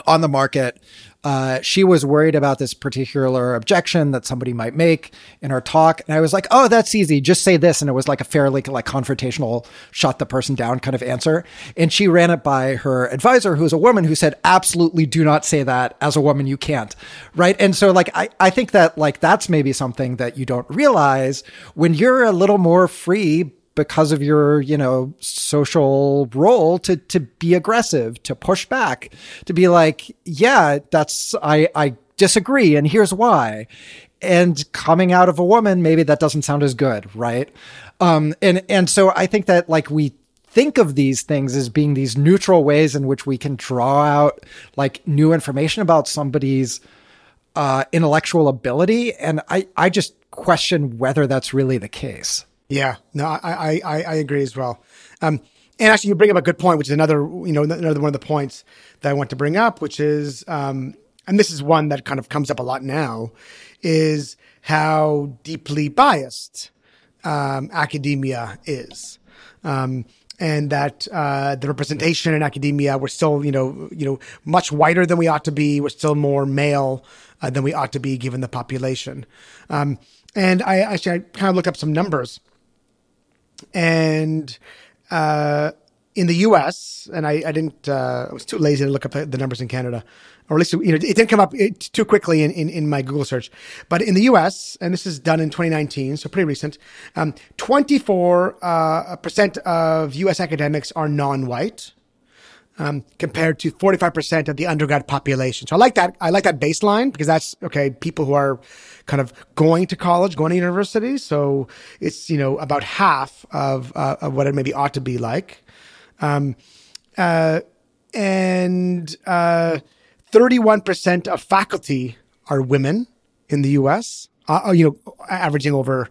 on the market uh, she was worried about this particular objection that somebody might make in her talk. And I was like, oh, that's easy. Just say this. And it was like a fairly like confrontational, shut the person down kind of answer. And she ran it by her advisor, who's a woman who said, absolutely do not say that. As a woman, you can't. Right. And so like, I, I think that like that's maybe something that you don't realize when you're a little more free because of your, you know, social role to to be aggressive, to push back, to be like, yeah, that's I I disagree, and here's why. And coming out of a woman, maybe that doesn't sound as good, right? Um, and and so I think that like we think of these things as being these neutral ways in which we can draw out like new information about somebody's uh, intellectual ability, and I I just question whether that's really the case. Yeah, no, I I I agree as well. Um, and actually, you bring up a good point, which is another you know another one of the points that I want to bring up, which is um, and this is one that kind of comes up a lot now, is how deeply biased um, academia is. Um, and that uh, the representation in academia we're still you know you know much whiter than we ought to be. We're still more male uh, than we ought to be given the population. Um, and I actually I kind of looked up some numbers, and uh, in the U.S. and I, I didn't uh, I was too lazy to look up the numbers in Canada, or at least you know it didn't come up too quickly in, in, in my Google search. But in the U.S. and this is done in 2019, so pretty recent, um, 24 uh, percent of U.S. academics are non-white um, compared to 45% of the undergrad population. So I like that. I like that baseline because that's okay. People who are kind of going to college, going to university. So it's, you know, about half of, uh, of what it maybe ought to be like. Um, uh, and, uh, 31% of faculty are women in the US, uh, uh, you know, averaging over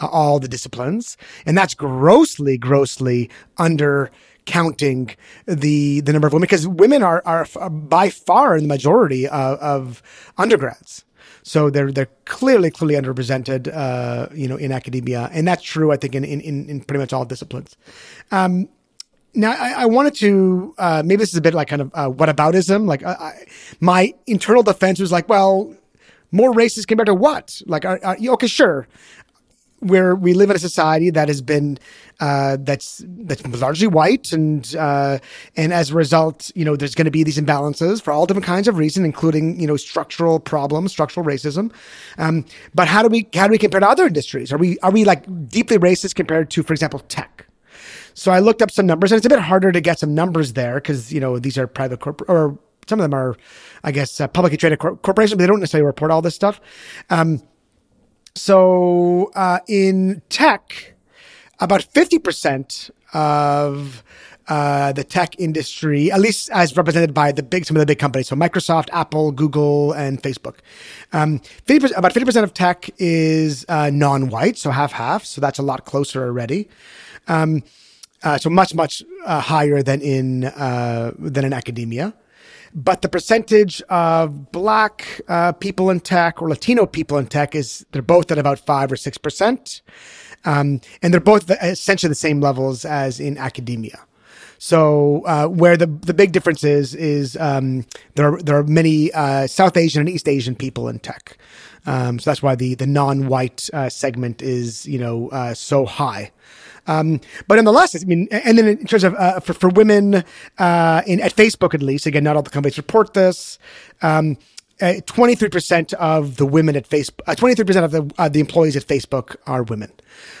uh, all the disciplines. And that's grossly, grossly under counting the the number of women because women are, are, are by far in the majority of, of, undergrads. So they're they're clearly clearly underrepresented, uh, you know, in academia, and that's true. I think in in, in pretty much all disciplines. Um, now I, I, wanted to uh, maybe this is a bit like kind of uh, whataboutism. Like uh, I, my internal defense was like, well, more races compared to what? Like, are, are, okay, sure where we live in a society that has been uh, that's that's largely white, and uh, and as a result, you know, there's going to be these imbalances for all different kinds of reasons, including you know structural problems, structural racism. Um, but how do we how do we compare to other industries? Are we are we like deeply racist compared to, for example, tech? So I looked up some numbers, and it's a bit harder to get some numbers there because you know these are private corp or some of them are, I guess, uh, publicly traded cor- corporations, but they don't necessarily report all this stuff. Um, so uh, in tech, about 50% of uh, the tech industry, at least as represented by the big, some of the big companies. So Microsoft, Apple, Google, and Facebook. Um, 50%, about 50% of tech is uh, non-white, so half half. So that's a lot closer already. Um, uh, so much, much uh, higher than in, uh, than in academia but the percentage of black uh, people in tech or Latino people in tech is they're both at about five or six percent, um, and they're both essentially the same levels as in academia. So uh, where the the big difference is is um, there are there are many uh, South Asian and East Asian people in tech. Um, so that's why the the non-white uh, segment is you know uh, so high. Um, but nonetheless, I mean, and then in terms of uh, for, for women uh, in at Facebook at least, again, not all the companies report this. Um, uh, 23% of the women at Facebook, uh, 23% of the, uh, the employees at Facebook are women.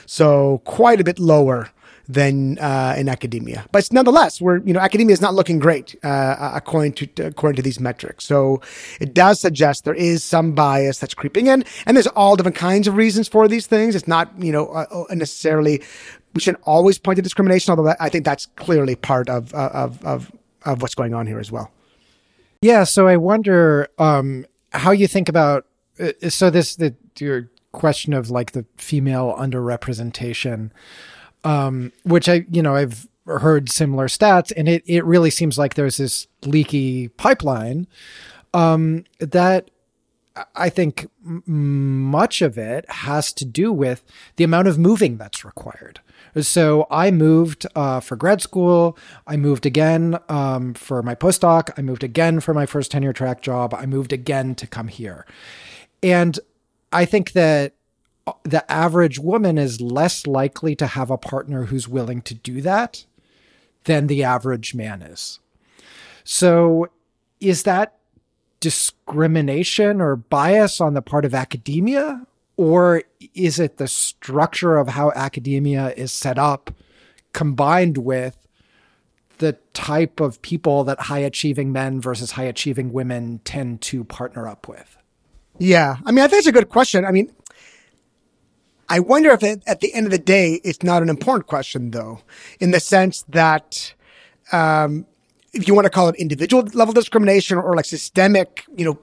So quite a bit lower than uh, in academia. But nonetheless, we're you know academia is not looking great uh, according to according to these metrics. So it does suggest there is some bias that's creeping in, and there's all different kinds of reasons for these things. It's not you know uh, uh necessarily we shouldn't always point to discrimination, although I think that's clearly part of uh, of of of what's going on here as well. Yeah, so I wonder um, how you think about uh, so this the your question of like the female underrepresentation um, which I, you know, I've heard similar stats, and it it really seems like there's this leaky pipeline um, that I think much of it has to do with the amount of moving that's required. So I moved uh, for grad school. I moved again um, for my postdoc. I moved again for my first tenure track job. I moved again to come here. And I think that the average woman is less likely to have a partner who's willing to do that than the average man is. So, is that discrimination or bias on the part of academia? Or is it the structure of how academia is set up combined with the type of people that high achieving men versus high achieving women tend to partner up with? Yeah. I mean, I think it's a good question. I mean, I wonder if it, at the end of the day, it's not an important question, though, in the sense that um, if you want to call it individual level discrimination or like systemic, you know,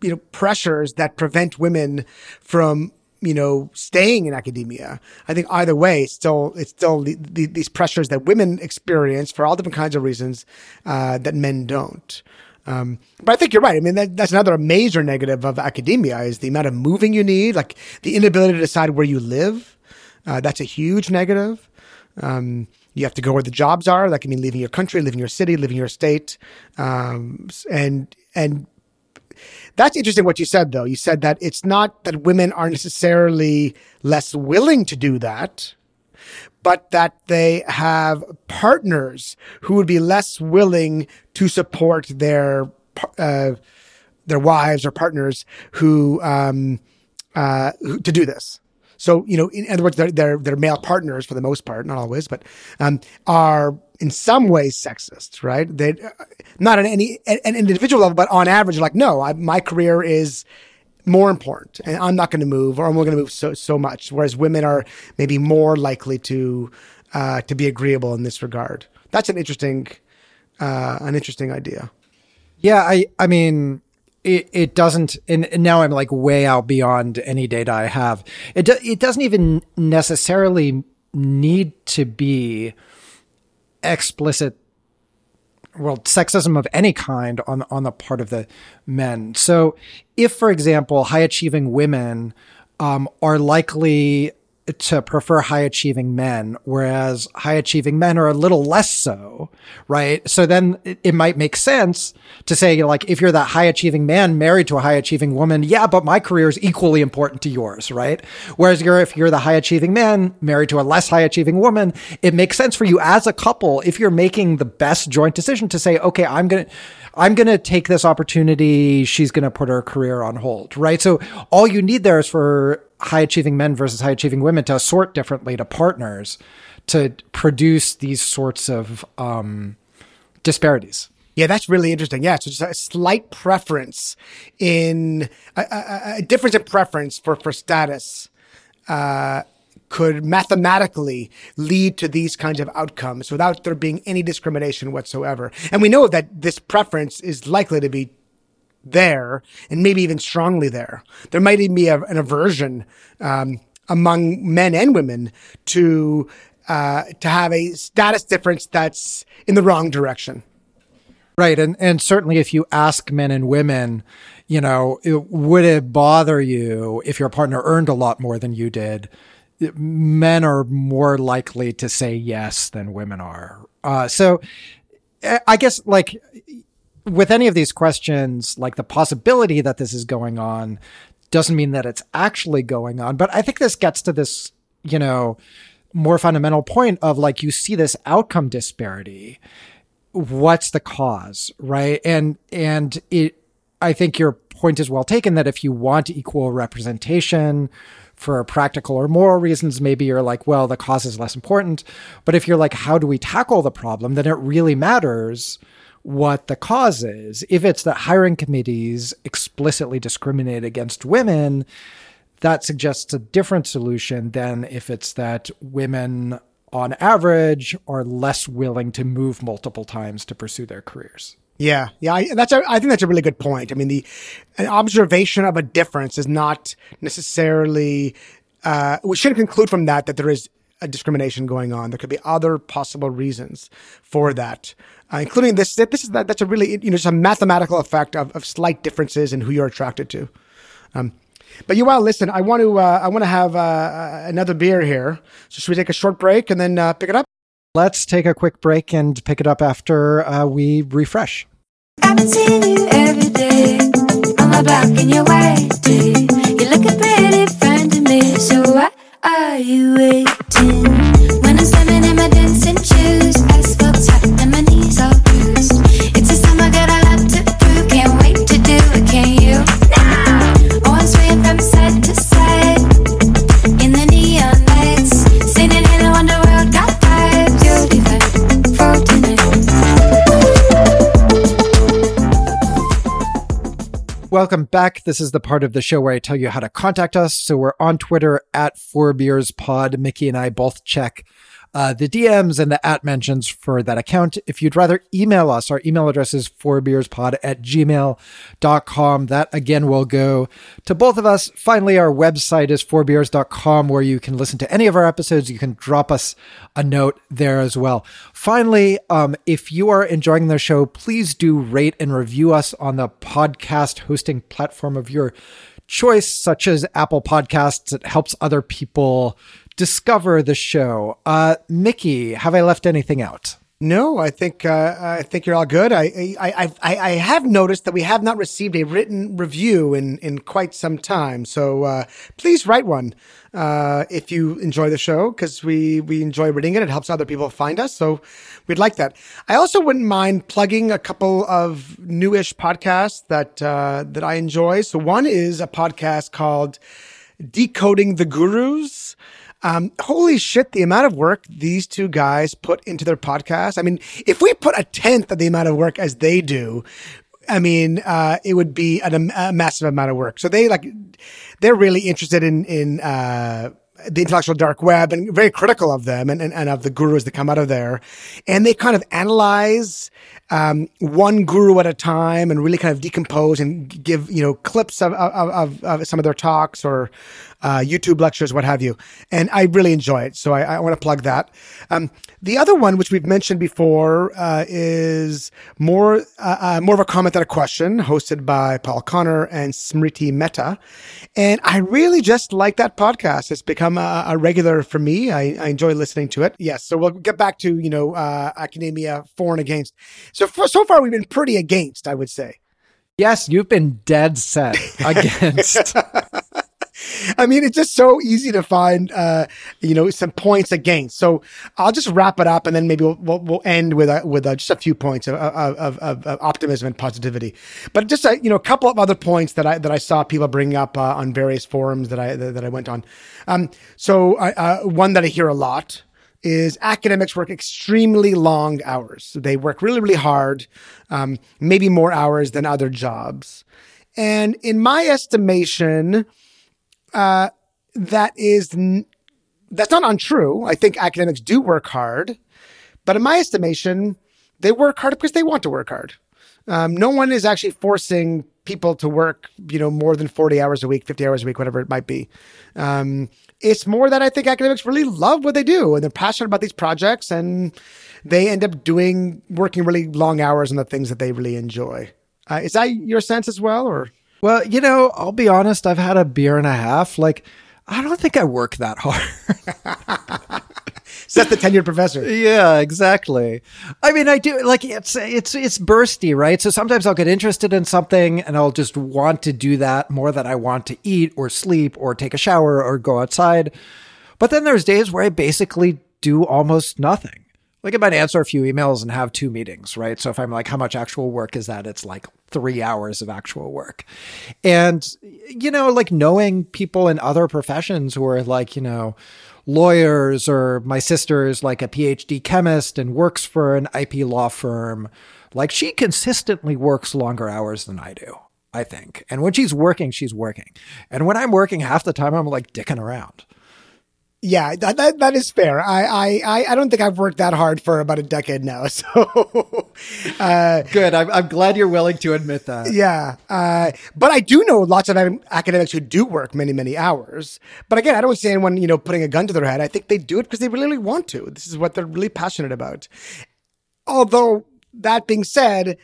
you know, pressures that prevent women from you know, staying in academia. I think either way, it's still, it's still the, the, these pressures that women experience for all different kinds of reasons, uh, that men don't. Um, but I think you're right. I mean, that, that's another major negative of academia is the amount of moving you need, like the inability to decide where you live. Uh, that's a huge negative. Um, you have to go where the jobs are. That can mean leaving your country, leaving your city, leaving your state. Um, and, and that's interesting what you said, though. You said that it's not that women are necessarily less willing to do that, but that they have partners who would be less willing to support their uh, their wives or partners who, um, uh, to do this. So you know, in other words, their their, their male partners, for the most part, not always, but um, are in some ways sexist, right? They not on any an individual level, but on average, like no, I, my career is more important, and I'm not going to move, or I'm going to move so so much. Whereas women are maybe more likely to uh, to be agreeable in this regard. That's an interesting uh, an interesting idea. Yeah, I I mean. It, it doesn't, and now I'm like way out beyond any data I have. It do, it doesn't even necessarily need to be explicit well sexism of any kind on on the part of the men. So if for example high achieving women um, are likely to prefer high achieving men, whereas high achieving men are a little less so, right? So then it, it, might make sense to say, like, if you're that high achieving man married to a high achieving woman, yeah, but my career is equally important to yours, right? Whereas you're, if you're the high achieving man married to a less high achieving woman, it makes sense for you as a couple, if you're making the best joint decision to say, okay, I'm going to, I'm going to take this opportunity. She's going to put her career on hold, right? So all you need there is for high achieving men versus high achieving women to sort differently to partners to produce these sorts of um, disparities. Yeah, that's really interesting. Yeah, so just a slight preference in a, a, a difference in preference for for status uh, could mathematically lead to these kinds of outcomes without there being any discrimination whatsoever. And we know that this preference is likely to be there and maybe even strongly there. There might even be a, an aversion um, among men and women to uh, to have a status difference that's in the wrong direction. Right, and and certainly if you ask men and women, you know, it, would it bother you if your partner earned a lot more than you did? Men are more likely to say yes than women are. Uh, so, I guess like with any of these questions, like the possibility that this is going on doesn't mean that it's actually going on. But I think this gets to this, you know, more fundamental point of like you see this outcome disparity. What's the cause, right? And and it I think your point is well taken that if you want equal representation for practical or moral reasons, maybe you're like, well, the cause is less important. But if you're like, how do we tackle the problem, then it really matters what the cause is. If it's that hiring committees explicitly discriminate against women, that suggests a different solution than if it's that women on average are less willing to move multiple times to pursue their careers. Yeah, yeah, I, that's a, I think that's a really good point. I mean, the an observation of a difference is not necessarily. Uh, we shouldn't conclude from that that there is a discrimination going on. There could be other possible reasons for that uh, including this. This is that, that's a really you know just a mathematical effect of, of slight differences in who you're attracted to. Um, but you well, listen. I want to uh, I want to have uh, another beer here. So should we take a short break and then uh, pick it up? Let's take a quick break and pick it up after uh, we refresh. Are you waiting? When I'm standing in my dancing shoes, asphalt's hot and my Welcome back. This is the part of the show where I tell you how to contact us. So we're on Twitter at Four Beers Pod. Mickey and I both check uh, the DMs and the at mentions for that account. If you'd rather email us, our email address is fourbeerspod at gmail.com. That again will go to both of us. Finally, our website is fourbeers.com where you can listen to any of our episodes. You can drop us a note there as well. Finally, um, if you are enjoying the show, please do rate and review us on the podcast hosting platform of your choice, such as Apple Podcasts. It helps other people discover the show. Uh, Mickey, have I left anything out? No, I think uh, I think you're all good. I, I I I have noticed that we have not received a written review in in quite some time. So uh, please write one uh, if you enjoy the show because we we enjoy reading it. It helps other people find us. So we'd like that. I also wouldn't mind plugging a couple of newish podcasts that uh, that I enjoy. So one is a podcast called Decoding the Gurus. Um, holy shit, the amount of work these two guys put into their podcast. I mean, if we put a tenth of the amount of work as they do, I mean, uh, it would be an, a massive amount of work. So they like, they're really interested in, in, uh, the intellectual dark web and very critical of them and, and, and, of the gurus that come out of there. And they kind of analyze um, one guru at a time and really kind of decompose and give, you know, clips of, of, of, of some of their talks or uh, YouTube lectures, what have you. And I really enjoy it. So I, I want to plug that. Um, the other one, which we've mentioned before, uh, is more uh, uh, more of a comment than a question, hosted by Paul Connor and Smriti Mehta. And I really just like that podcast. It's become a, a regular for me. I, I, enjoy listening to it. Yes. So we'll get back to you know uh, academia for and against. So for, so far we've been pretty against, I would say. Yes, you've been dead set against. I mean, it's just so easy to find, uh, you know, some points against. So I'll just wrap it up, and then maybe we'll we'll, we'll end with a, with a, just a few points of, of, of, of, optimism and positivity. But just a, you know, a couple of other points that I that I saw people bring up uh, on various forums that I that, I went on. Um, so uh, one that I hear a lot is academics work extremely long hours. They work really, really hard, um, maybe more hours than other jobs. And in my estimation, uh, that is n- that's not untrue. I think academics do work hard, but in my estimation, they work hard because they want to work hard. Um, no one is actually forcing people to work, you know, more than 40 hours a week, 50 hours a week, whatever it might be. Um, it's more that I think academics really love what they do and they're passionate about these projects and they end up doing, working really long hours on the things that they really enjoy. Uh, is that your sense as well, or? Well, you know, I'll be honest, I've had a beer and a half. Like, I don't think I work that hard. Set the tenured professor. Yeah, exactly. I mean, I do like it's it's it's bursty, right? So sometimes I'll get interested in something and I'll just want to do that more than I want to eat or sleep or take a shower or go outside. But then there's days where I basically do almost nothing. Like I might answer a few emails and have two meetings, right? So if I'm like, how much actual work is that? It's like three hours of actual work. And, you know, like knowing people in other professions who are like, you know, lawyers or my sister is like a PhD chemist and works for an IP law firm. Like she consistently works longer hours than I do, I think. And when she's working, she's working. And when I'm working half the time, I'm like dicking around. Yeah, that, that, that is fair. I, I, I don't think I've worked that hard for about a decade now. So, uh, good. I'm, I'm glad you're willing to admit that. Yeah. Uh, but I do know lots of academics who do work many, many hours. But again, I don't see anyone, you know, putting a gun to their head. I think they do it because they really, really want to. This is what they're really passionate about. Although that being said,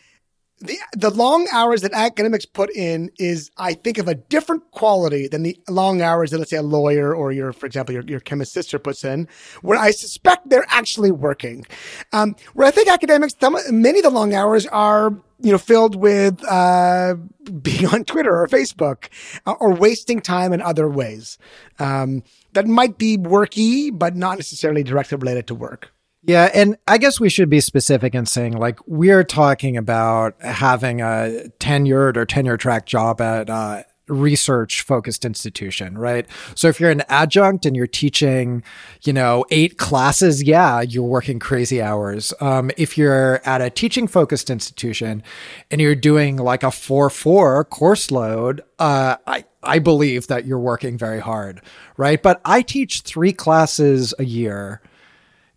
the the long hours that academics put in is, I think, of a different quality than the long hours that, let's say, a lawyer or your, for example, your, your chemist sister puts in, where I suspect they're actually working. Um, where I think academics, many of the long hours are, you know, filled with uh, being on Twitter or Facebook uh, or wasting time in other ways um, that might be worky, but not necessarily directly related to work. Yeah, and I guess we should be specific in saying like we're talking about having a tenured or tenure track job at uh, research focused institution, right? So if you're an adjunct and you're teaching, you know, eight classes, yeah, you're working crazy hours. Um, if you're at a teaching focused institution and you're doing like a four four course load, uh, I I believe that you're working very hard, right? But I teach three classes a year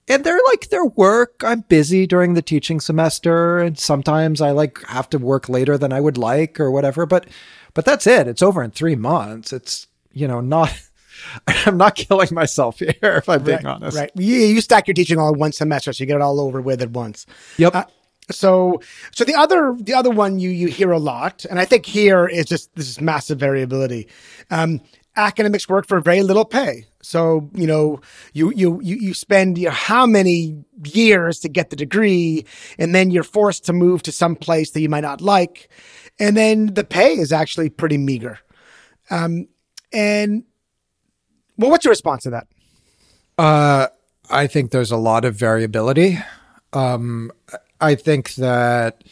and they're like their work. I'm busy during the teaching semester, and sometimes I like have to work later than I would like or whatever. But but that's it. It's over in three months. It's you know not. I'm not killing myself here, if I'm being right, honest. Right. You, you stack your teaching all in one semester, so you get it all over with at once. Yep. Uh, so, so the other, the other one you, you hear a lot, and I think here is just this is massive variability. Um, academics work for very little pay. So, you know, you, you, you, you spend you know, how many years to get the degree, and then you're forced to move to some place that you might not like. And then the pay is actually pretty meager. Um, and well, what's your response to that? Uh, I think there's a lot of variability. Um, I think that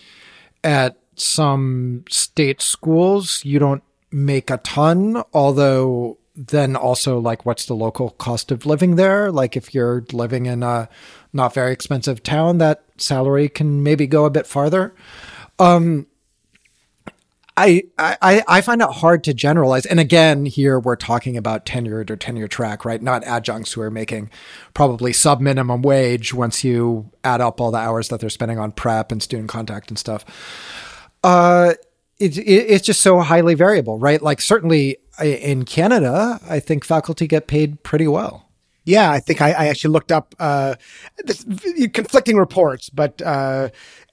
at some state schools, you don't make a ton, although then also like what's the local cost of living there? Like if you're living in a not very expensive town, that salary can maybe go a bit farther. Um, I, I, I find it hard to generalize. And again, here we're talking about tenured or tenure track, right? Not adjuncts who are making probably sub minimum wage once you add up all the hours that they're spending on prep and student contact and stuff. Uh, it, it, it's just so highly variable, right? Like certainly in Canada, I think faculty get paid pretty well. Yeah, I think I, I actually looked up uh, this, conflicting reports, but uh,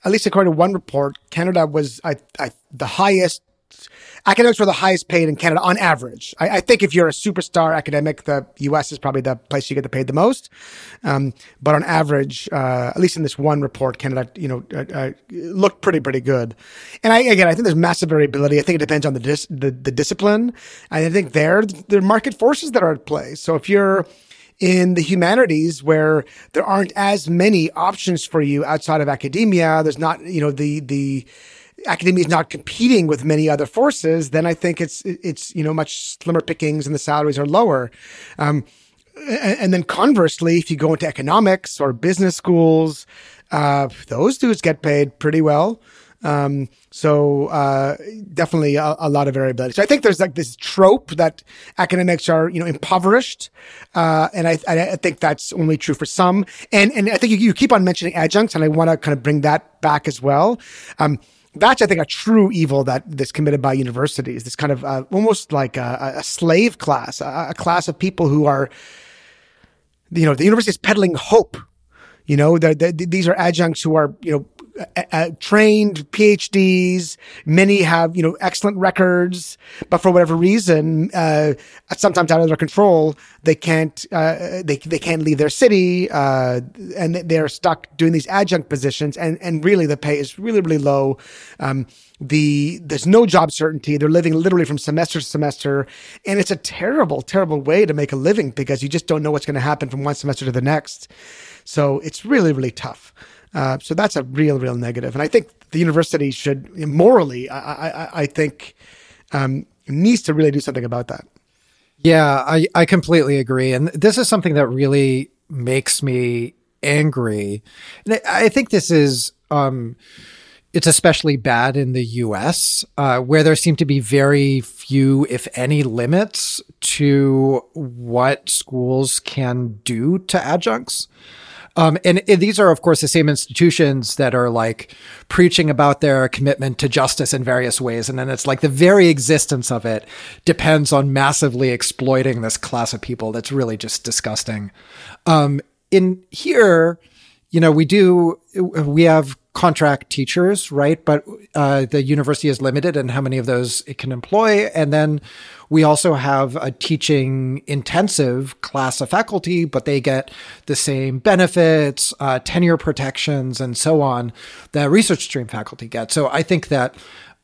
at least according to one report, Canada was I, I, the highest. Academics were the highest paid in Canada on average. I, I, think if you're a superstar academic, the U.S. is probably the place you get paid the most. Um, but on average, uh, at least in this one report, Canada, you know, uh, uh, looked pretty pretty good. And I, again, I think there's massive variability. I think it depends on the dis- the, the discipline. And I think there there are market forces that are at play. So if you're in the humanities where there aren't as many options for you outside of academia. There's not, you know, the, the, academia is not competing with many other forces, then I think it's it's you know much slimmer pickings and the salaries are lower. Um, and, then conversely, if you go into economics or business schools, uh, those dudes get paid pretty well. Um, so uh, definitely a, a, lot of variability. So I think there's like this trope that academics are you know impoverished, uh, and I, I think that's only true for some. And and I think you, you keep on mentioning adjuncts, and I want to kind of bring that back as well. Um, that's I think a true evil that that's committed by universities. This kind of uh, almost like a, a slave class, a, a class of people who are, you know, the university is peddling hope you know, they're, they're, these are adjuncts who are, you know, uh, trained PhDs. Many have, you know, excellent records, but for whatever reason, uh, sometimes out of their control, they can't, uh, they, they can't leave their city, uh, and they're stuck doing these adjunct positions. And, and really the pay is really, really low. Um, the, there's no job certainty. They're living literally from semester to semester. And it's a terrible, terrible way to make a living because you just don't know what's going to happen from one semester to the next. So it's really, really tough. Uh, so that's a real, real negative. And I think the university should morally, I, I, I think, um, needs to really do something about that. Yeah, I, I completely agree. And this is something that really makes me angry. And I think this is, um, it's especially bad in the US, uh, where there seem to be very few, if any, limits to what schools can do to adjuncts. Um, and, and, these are, of course, the same institutions that are like preaching about their commitment to justice in various ways. And then it's like the very existence of it depends on massively exploiting this class of people. That's really just disgusting. Um, in here, you know, we do, we have contract teachers, right? But uh, the university is limited in how many of those it can employ. And then we also have a teaching intensive class of faculty, but they get the same benefits, uh, tenure protections, and so on that research stream faculty get. So I think that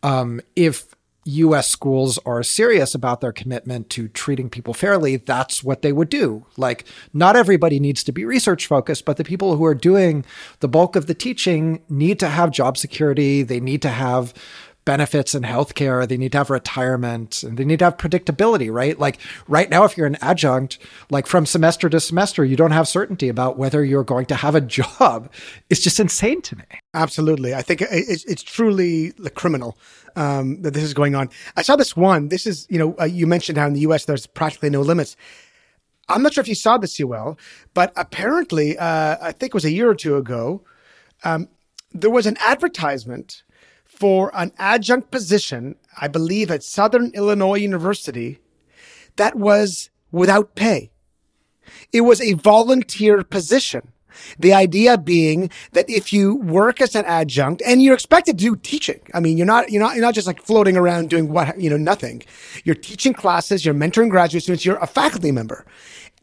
um, if US schools are serious about their commitment to treating people fairly, that's what they would do. Like, not everybody needs to be research focused, but the people who are doing the bulk of the teaching need to have job security. They need to have benefits and healthcare. They need to have retirement and they need to have predictability, right? Like right now, if you're an adjunct, like from semester to semester, you don't have certainty about whether you're going to have a job. It's just insane to me. Absolutely. I think it's, truly the criminal um, that this is going on. I saw this one. This is, you know, uh, you mentioned how in the US there's practically no limits. I'm not sure if you saw this, Yoel, but apparently, uh, I think it was a year or two ago, um, there was an advertisement for an adjunct position, I believe at Southern Illinois University, that was without pay. It was a volunteer position. The idea being that if you work as an adjunct and you're expected to do teaching, I mean, you're not, you're not, you're not just like floating around doing what, you know, nothing. You're teaching classes, you're mentoring graduate students, you're a faculty member.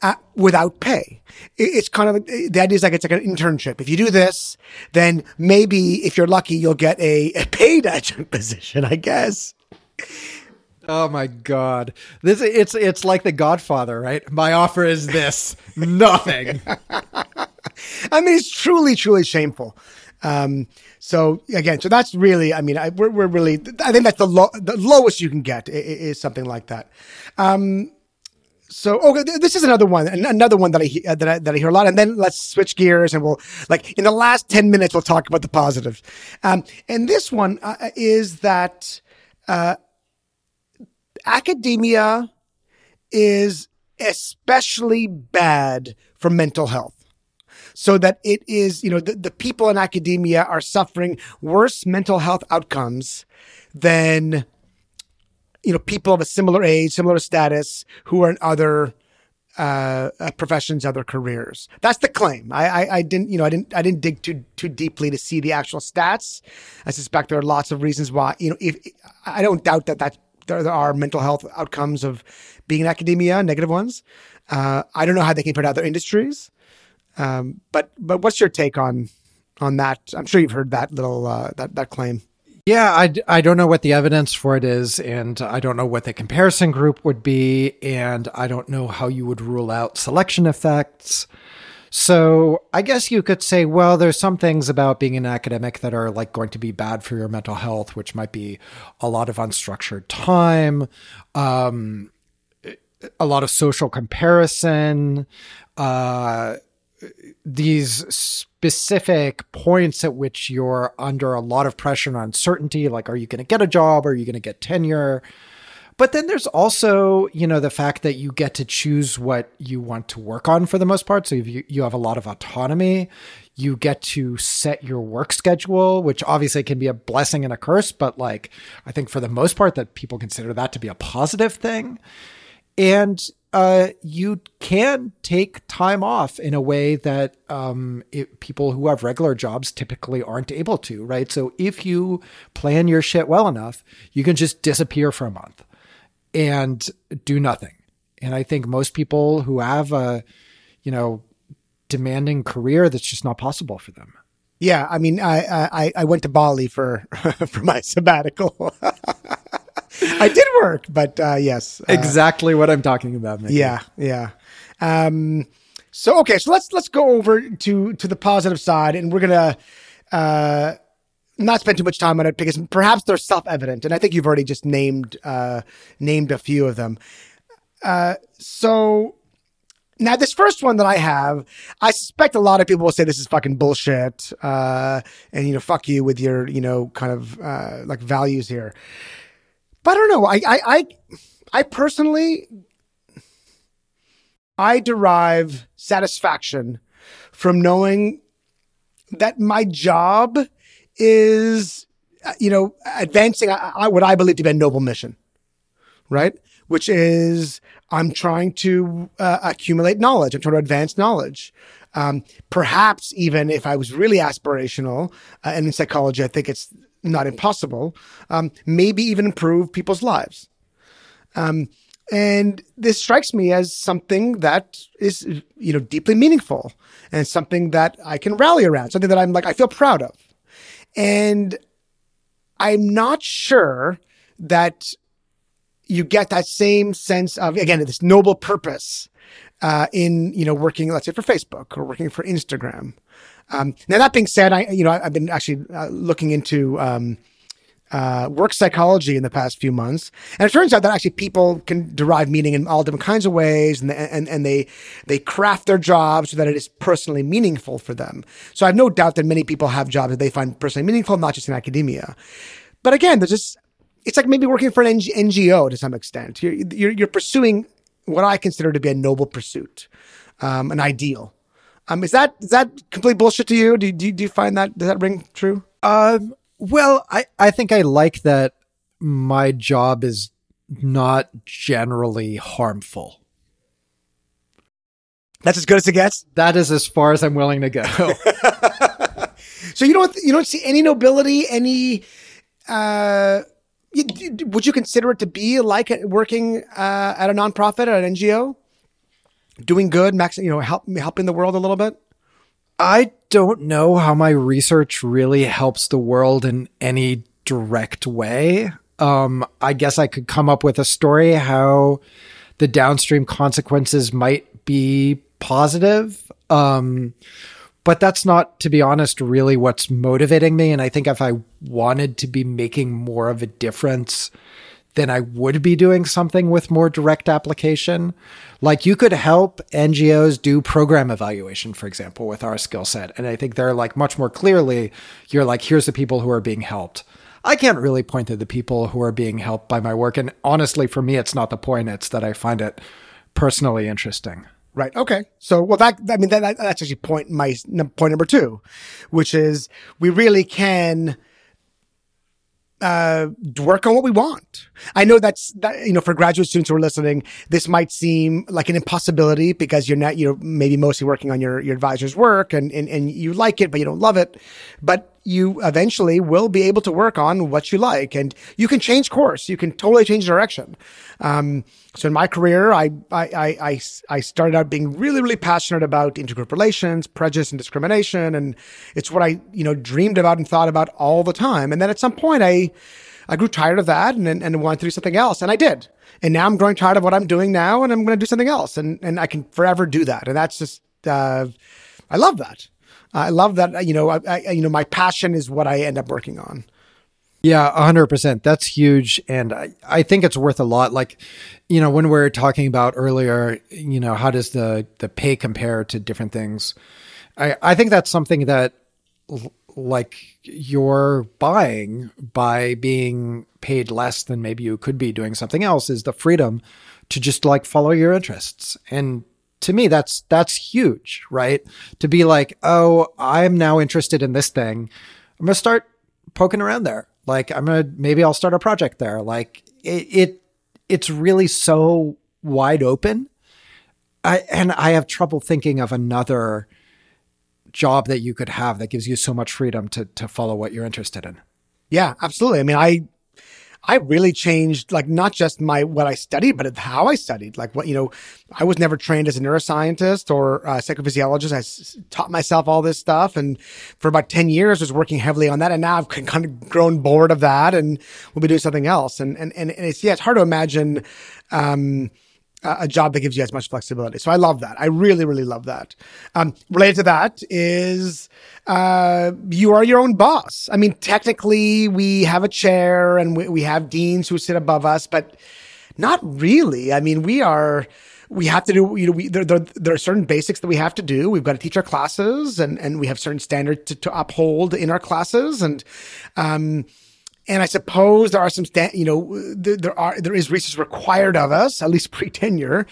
Uh, without pay. It's kind of the idea is like it's like an internship. If you do this, then maybe if you're lucky, you'll get a, a paid adjunct position. I guess. Oh my god. This it's it's like the Godfather, right? My offer is this. Nothing. I mean, it's truly, truly shameful. Um, so again, so that's really, I mean, I, we're, we're really, I think that's the, lo- the lowest you can get is, is something like that. Um, so okay, this is another one, another one that I, that I that I hear a lot. And then let's switch gears, and we'll like in the last ten minutes we'll talk about the positives. Um, and this one uh, is that uh, academia is especially bad for mental health so that it is, you know, the, the people in academia are suffering worse mental health outcomes than, you know, people of a similar age, similar status who are in other uh, uh, professions, other careers. That's the claim. I, I, I, didn't, you know, I didn't, I didn't dig too too deeply to see the actual stats. I suspect there are lots of reasons why. You know, if I don't doubt that that there, there are mental health outcomes of being in academia, negative ones. Uh, I don't know how they compare to other industries. Um, but but what's your take on on that? I'm sure you've heard that little uh, that that claim. Yeah, I, I don't know what the evidence for it is, and I don't know what the comparison group would be, and I don't know how you would rule out selection effects. So I guess you could say, well, there's some things about being an academic that are like going to be bad for your mental health, which might be a lot of unstructured time, um, a lot of social comparison, uh, these specific points at which you're under a lot of pressure and uncertainty like are you going to get a job? Are you going to get tenure? But then there's also you know the fact that you get to choose what you want to work on for the most part. So you, you have a lot of autonomy you get to set your work schedule which obviously can be a blessing and a curse but like i think for the most part that people consider that to be a positive thing. And uh, you can take time off in a way that um, it, people who have regular jobs typically aren't able to, right? So if you plan your shit well enough, you can just disappear for a month and do nothing. And I think most people who have a, you know, demanding career, that's just not possible for them. Yeah, I mean, I I, I went to Bali for for my sabbatical. I did work, but uh, yes, uh, exactly what I'm talking about. Mickey. Yeah, yeah. Um, so okay, so let's let's go over to to the positive side, and we're gonna uh, not spend too much time on it because perhaps they're self evident, and I think you've already just named uh, named a few of them. Uh, so now, this first one that I have, I suspect a lot of people will say this is fucking bullshit, uh, and you know, fuck you with your, you know, kind of uh, like values here. But I don't know. I, I, I, I personally, I derive satisfaction from knowing that my job is, uh, you know, advancing what I believe to be a noble mission, right? Which is I'm trying to uh, accumulate knowledge. I'm trying to advance knowledge. Um, perhaps even if I was really aspirational, uh, and in psychology, I think it's not impossible, um, maybe even improve people's lives. Um, and this strikes me as something that is, you know, deeply meaningful and something that I can rally around, something that I'm like, I feel proud of. And I'm not sure that you get that same sense of, again, this noble purpose uh, in, you know, working, let's say for Facebook or working for Instagram um, now that being said, I you know I, have been actually uh, looking into um, uh, work psychology in the past few months, and it turns out that actually people can derive meaning in all different kinds of ways, and and and they they craft their jobs so that it is personally meaningful for them. So I have no doubt that many people have jobs that they find personally meaningful, not just in academia. But again, there's just it's like maybe working for an NGO to some extent. You're, you're, you're pursuing what I consider to be a noble pursuit, um, an ideal. Um, is that is that complete bullshit to you? Do, do, do you find that does that ring true? Um, well, I, I think I like that my job is not generally harmful. That's as good as it gets. That is as far as I'm willing to go. so you don't you don't see any nobility, any. Uh, would you consider it to be like working uh, at a nonprofit at an NGO, doing good, max, you know, help, helping the world a little bit? I don't know how my research really helps the world in any direct way. Um, I guess I could come up with a story how the downstream consequences might be positive. Um, but that's not, to be honest, really what's motivating me. And I think if I wanted to be making more of a difference, then I would be doing something with more direct application. Like you could help NGOs do program evaluation, for example, with our skill set. And I think they're like much more clearly, you're like, here's the people who are being helped. I can't really point to the people who are being helped by my work. And honestly, for me, it's not the point. It's that I find it personally interesting. Right. Okay. So, well, that, I mean, that, that's actually point, my point number two, which is we really can, uh, work on what we want. I know that's that, you know, for graduate students who are listening, this might seem like an impossibility because you're not, you're maybe mostly working on your, your advisor's work and, and, and you like it, but you don't love it. But you eventually will be able to work on what you like and you can change course. You can totally change direction. Um, so in my career, I, I, I, I started out being really, really passionate about intergroup relations, prejudice and discrimination. And it's what I, you know, dreamed about and thought about all the time. And then at some point I, I grew tired of that and, and wanted to do something else. And I did. And now I'm growing tired of what I'm doing now and I'm going to do something else. And, and I can forever do that. And that's just, uh, I love that. I love that, you know, I, I, you know, my passion is what I end up working on. Yeah, 100%. That's huge. And I, I think it's worth a lot. Like, you know, when we were talking about earlier, you know, how does the, the pay compare to different things? I, I think that's something that, like, you're buying by being paid less than maybe you could be doing something else is the freedom to just like follow your interests. And to me, that's, that's huge, right? To be like, oh, I'm now interested in this thing. I'm going to start poking around there like I'm gonna maybe I'll start a project there. Like it, it it's really so wide open. I and I have trouble thinking of another job that you could have that gives you so much freedom to to follow what you're interested in. Yeah, absolutely. I mean, I I really changed like not just my what I studied, but how I studied. Like what you know, I was never trained as a neuroscientist or a psychophysiologist. I s- taught myself all this stuff, and for about ten years was working heavily on that. And now I've kind of grown bored of that, and we'll be doing something else. And and and it's yeah, it's hard to imagine. Um, a job that gives you as much flexibility. So I love that. I really, really love that. Um, related to that is uh, you are your own boss. I mean, technically, we have a chair and we, we have deans who sit above us, but not really. I mean, we are. We have to do, you know, we, there, there, there are certain basics that we have to do. We've got to teach our classes and, and we have certain standards to, to uphold in our classes. And, um, and I suppose there are some, sta- you know, there, there, are, there is research required of us, at least pre tenure.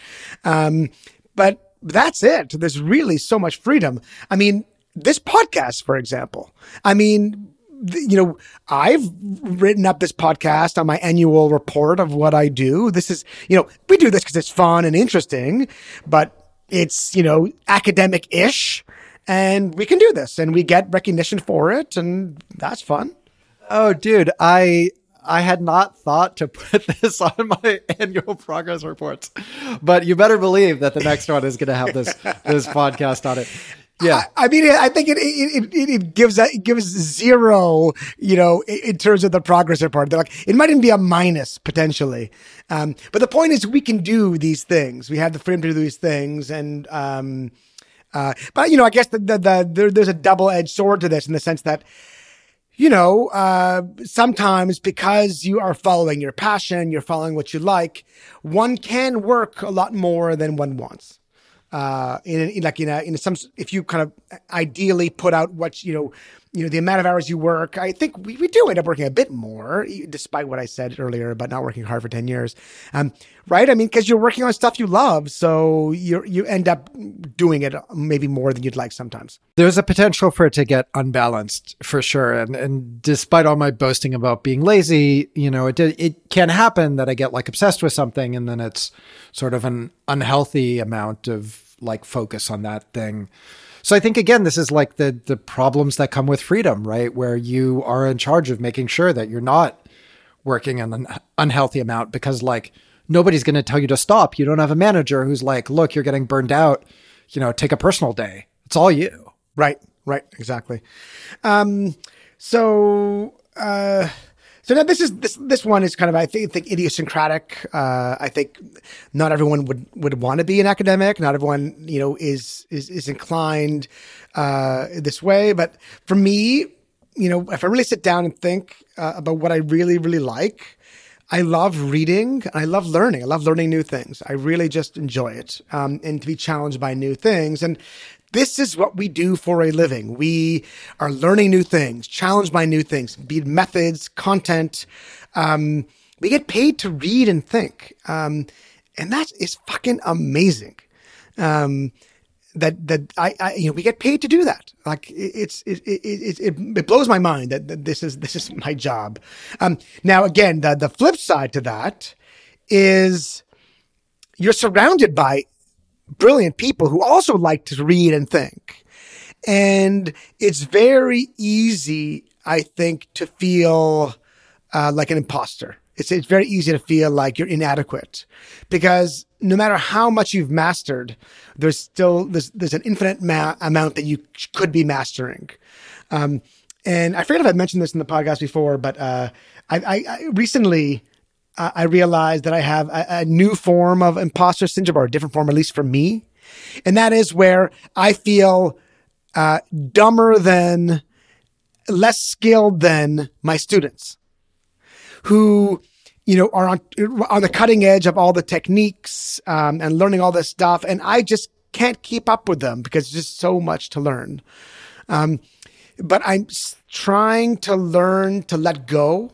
Um, but that's it. There's really so much freedom. I mean, this podcast, for example, I mean, you know, I've written up this podcast on my annual report of what I do. This is, you know, we do this because it's fun and interesting, but it's, you know, academic ish. And we can do this and we get recognition for it. And that's fun. Oh, dude, I I had not thought to put this on my annual progress reports, but you better believe that the next one is going to have this this podcast on it. Yeah, I, I mean, I think it it, it, it gives it gives zero, you know, in terms of the progress report. They're like it might even be a minus potentially, um, but the point is we can do these things. We have the freedom to do these things, and um, uh, but you know, I guess the, the, the there, there's a double edged sword to this in the sense that you know, uh, sometimes because you are following your passion, you're following what you like, one can work a lot more than one wants. Uh, in, in like in a, in some, if you kind of ideally put out what you know, you know the amount of hours you work, I think we, we do end up working a bit more, despite what I said earlier about not working hard for ten years, um, right? I mean, because you're working on stuff you love, so you you end up doing it maybe more than you'd like sometimes. There's a potential for it to get unbalanced for sure, and and despite all my boasting about being lazy, you know, it it can happen that I get like obsessed with something, and then it's sort of an unhealthy amount of like focus on that thing. So I think again, this is like the the problems that come with freedom, right? Where you are in charge of making sure that you're not working an unhealthy amount because like nobody's going to tell you to stop. You don't have a manager who's like, "Look, you're getting burned out. You know, take a personal day." It's all you. Right. Right. Exactly. Um, so, uh, so now this is this this one is kind of I think, think idiosyncratic. Uh, I think not everyone would would want to be an academic. Not everyone you know is is is inclined uh, this way. But for me, you know, if I really sit down and think uh, about what I really really like, I love reading. I love learning. I love learning new things. I really just enjoy it um, and to be challenged by new things. And this is what we do for a living. We are learning new things, challenged by new things, be it methods, content. Um, we get paid to read and think. Um, and that is fucking amazing. Um, that, that I, I, you know, we get paid to do that. Like it's, it, it, it, it blows my mind that, that, this is, this is my job. Um, now again, the, the flip side to that is you're surrounded by brilliant people who also like to read and think. And it's very easy, I think, to feel uh, like an imposter. It's, it's very easy to feel like you're inadequate because no matter how much you've mastered, there's still, there's, there's an infinite ma- amount that you could be mastering. Um, and I forget if I mentioned this in the podcast before, but, uh, I, I, I recently, I realized that I have a, a, new form of imposter syndrome or a different form, at least for me. And that is where I feel uh, dumber than, less skilled than my students who, you know, are on, on the cutting edge of all the techniques um, and learning all this stuff. And I just can't keep up with them because there's just so much to learn. Um, but I'm trying to learn to let go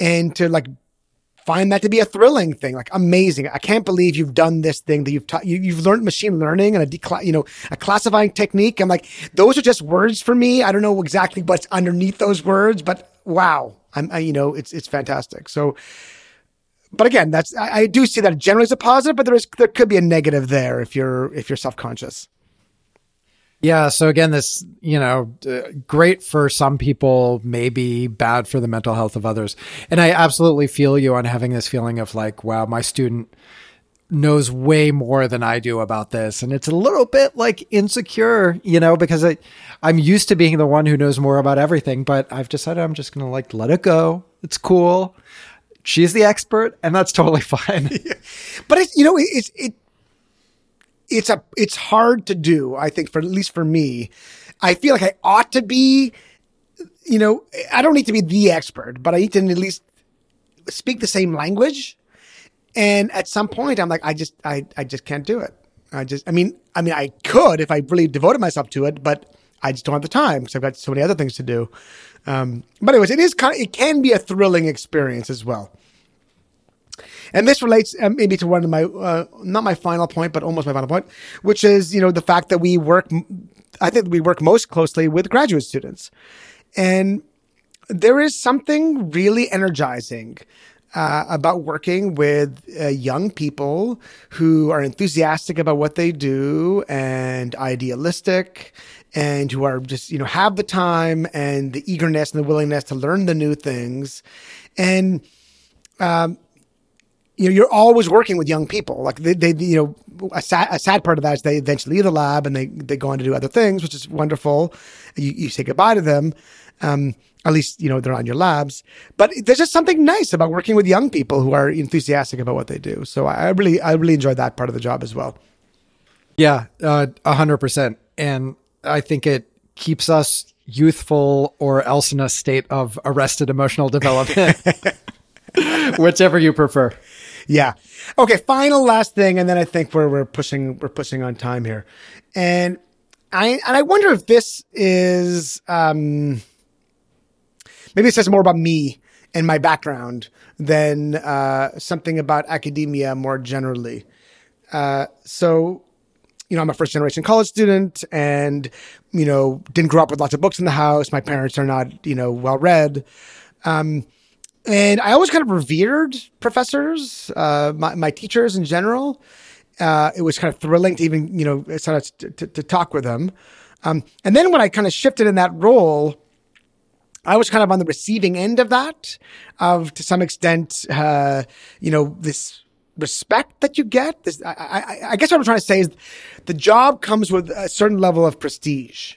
and to like find that to be a thrilling thing, like amazing. I can't believe you've done this thing that you've taught, you, have learned machine learning and a decla- you know, a classifying technique. I'm like, those are just words for me. I don't know exactly what's underneath those words, but wow. I'm, I, you know, it's, it's fantastic. So, but again, that's, I, I do see that generally as a positive, but there is, there could be a negative there if you're, if you're self-conscious. Yeah. So again, this, you know, uh, great for some people, maybe bad for the mental health of others. And I absolutely feel you on having this feeling of like, wow, my student knows way more than I do about this. And it's a little bit like insecure, you know, because I, I'm used to being the one who knows more about everything, but I've decided I'm just going to like let it go. It's cool. She's the expert and that's totally fine. but it's, you know, it's, it, it's a it's hard to do. I think for at least for me, I feel like I ought to be. You know, I don't need to be the expert, but I need to at least speak the same language. And at some point, I'm like, I just, I, I just can't do it. I just, I mean, I mean, I could if I really devoted myself to it, but I just don't have the time because I've got so many other things to do. Um, but anyways, it is kind of, it can be a thrilling experience as well. And this relates um, maybe to one of my, uh, not my final point, but almost my final point, which is, you know, the fact that we work, I think we work most closely with graduate students. And there is something really energizing uh, about working with uh, young people who are enthusiastic about what they do and idealistic and who are just, you know, have the time and the eagerness and the willingness to learn the new things. And, um, you know, you're always working with young people. Like they, they you know, a sad, a sad part of that is they eventually leave the lab and they, they go on to do other things, which is wonderful. You, you say goodbye to them. Um, at least, you know, they're on your labs, but there's just something nice about working with young people who are enthusiastic about what they do. So I really, I really enjoyed that part of the job as well. Yeah, uh, a hundred percent. And I think it keeps us youthful or else in a state of arrested emotional development. Whichever you prefer. Yeah. Okay. Final last thing, and then I think we're we're pushing we're pushing on time here, and I and I wonder if this is um maybe it says more about me and my background than uh, something about academia more generally. Uh, so, you know, I'm a first generation college student, and you know, didn't grow up with lots of books in the house. My parents are not, you know, well read. Um, and I always kind of revered professors, uh, my, my teachers in general. Uh, it was kind of thrilling to even, you know, to, to, to talk with them. Um, and then when I kind of shifted in that role, I was kind of on the receiving end of that, of to some extent, uh, you know, this respect that you get. This, I, I, I guess what I'm trying to say is the job comes with a certain level of prestige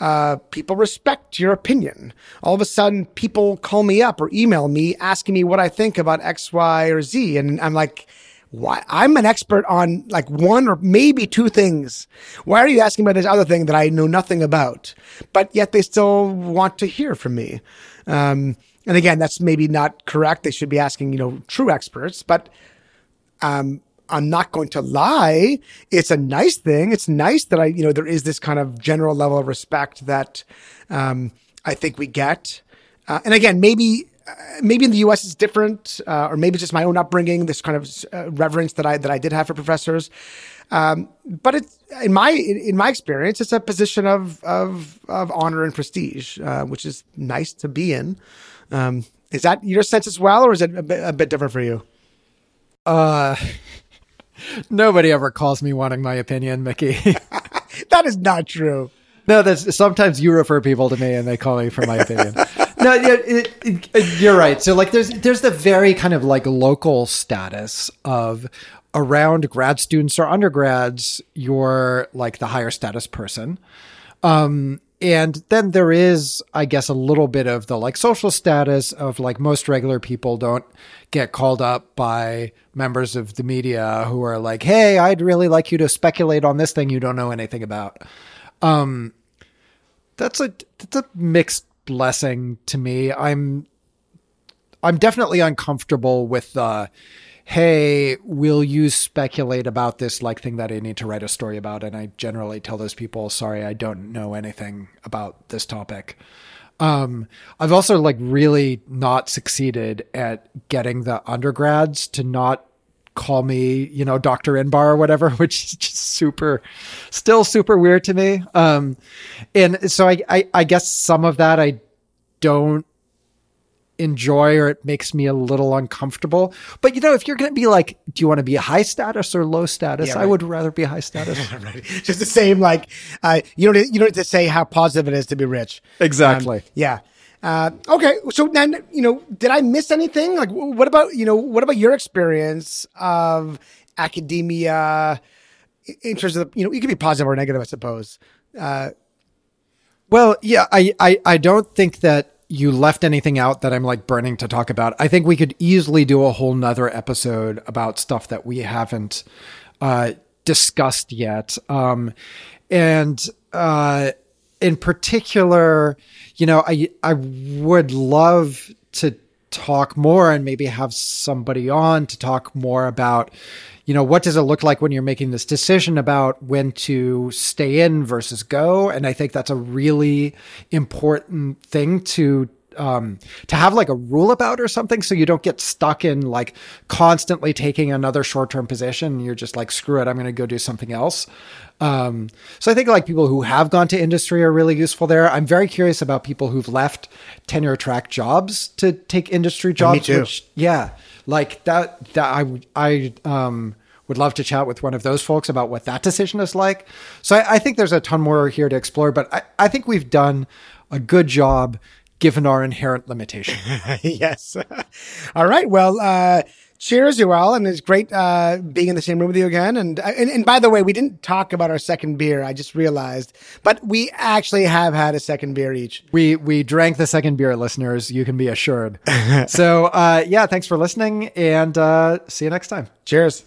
uh, people respect your opinion. All of a sudden, people call me up or email me asking me what I think about X, Y, or Z. And I'm like, why? I'm an expert on like one or maybe two things. Why are you asking about this other thing that I know nothing about? But yet they still want to hear from me. Um, and again, that's maybe not correct. They should be asking, you know, true experts, but, um, I'm not going to lie. It's a nice thing. It's nice that I, you know, there is this kind of general level of respect that um, I think we get. Uh, and again, maybe uh, maybe in the U.S. it's different, uh, or maybe it's just my own upbringing, this kind of uh, reverence that I that I did have for professors. Um, but it's in my in my experience, it's a position of of of honor and prestige, uh, which is nice to be in. Um, is that your sense as well, or is it a bit, a bit different for you? Uh, Nobody ever calls me wanting my opinion, Mickey. that is not true. No, that's sometimes you refer people to me and they call me for my opinion. no, it, it, it, you're right. So like, there's there's the very kind of like local status of around grad students or undergrads, you're like the higher status person. Um, and then there is, I guess, a little bit of the like social status of like most regular people don't get called up by members of the media who are like, "Hey, I'd really like you to speculate on this thing you don't know anything about." Um, that's a that's a mixed blessing to me. I'm I'm definitely uncomfortable with the hey, will you speculate about this like thing that I need to write a story about? And I generally tell those people, sorry, I don't know anything about this topic. Um, I've also like really not succeeded at getting the undergrads to not call me, you know, Dr. Inbar or whatever, which is just super, still super weird to me. Um, and so I, I, I guess some of that I don't enjoy or it makes me a little uncomfortable. But you know, if you're going to be like, do you want to be high status or low status? Yeah, right. I would rather be high status. right. Just the same, like, uh, you don't, you don't need to say how positive it is to be rich. Exactly. Um, yeah. Uh, okay. So then, you know, did I miss anything? Like, what about, you know, what about your experience of academia in terms of, you know, you can be positive or negative, I suppose. Uh, well, yeah, I, I, I don't think that you left anything out that I'm like burning to talk about. I think we could easily do a whole nother episode about stuff that we haven't uh, discussed yet. Um, and uh, in particular, you know, I I would love to talk more and maybe have somebody on to talk more about you know, what does it look like when you're making this decision about when to stay in versus go? And I think that's a really important thing to um, to have like a rule about or something so you don't get stuck in like constantly taking another short-term position you're just like screw it i'm going to go do something else um, so i think like people who have gone to industry are really useful there i'm very curious about people who've left tenure track jobs to take industry jobs me too. Which, yeah like that that i i um would love to chat with one of those folks about what that decision is like. So I, I think there's a ton more here to explore, but I, I think we've done a good job given our inherent limitation. yes. All right. Well, uh, cheers, all, and it's great uh, being in the same room with you again. And, uh, and and by the way, we didn't talk about our second beer. I just realized, but we actually have had a second beer each. We we drank the second beer, listeners. You can be assured. so uh, yeah, thanks for listening, and uh, see you next time. Cheers.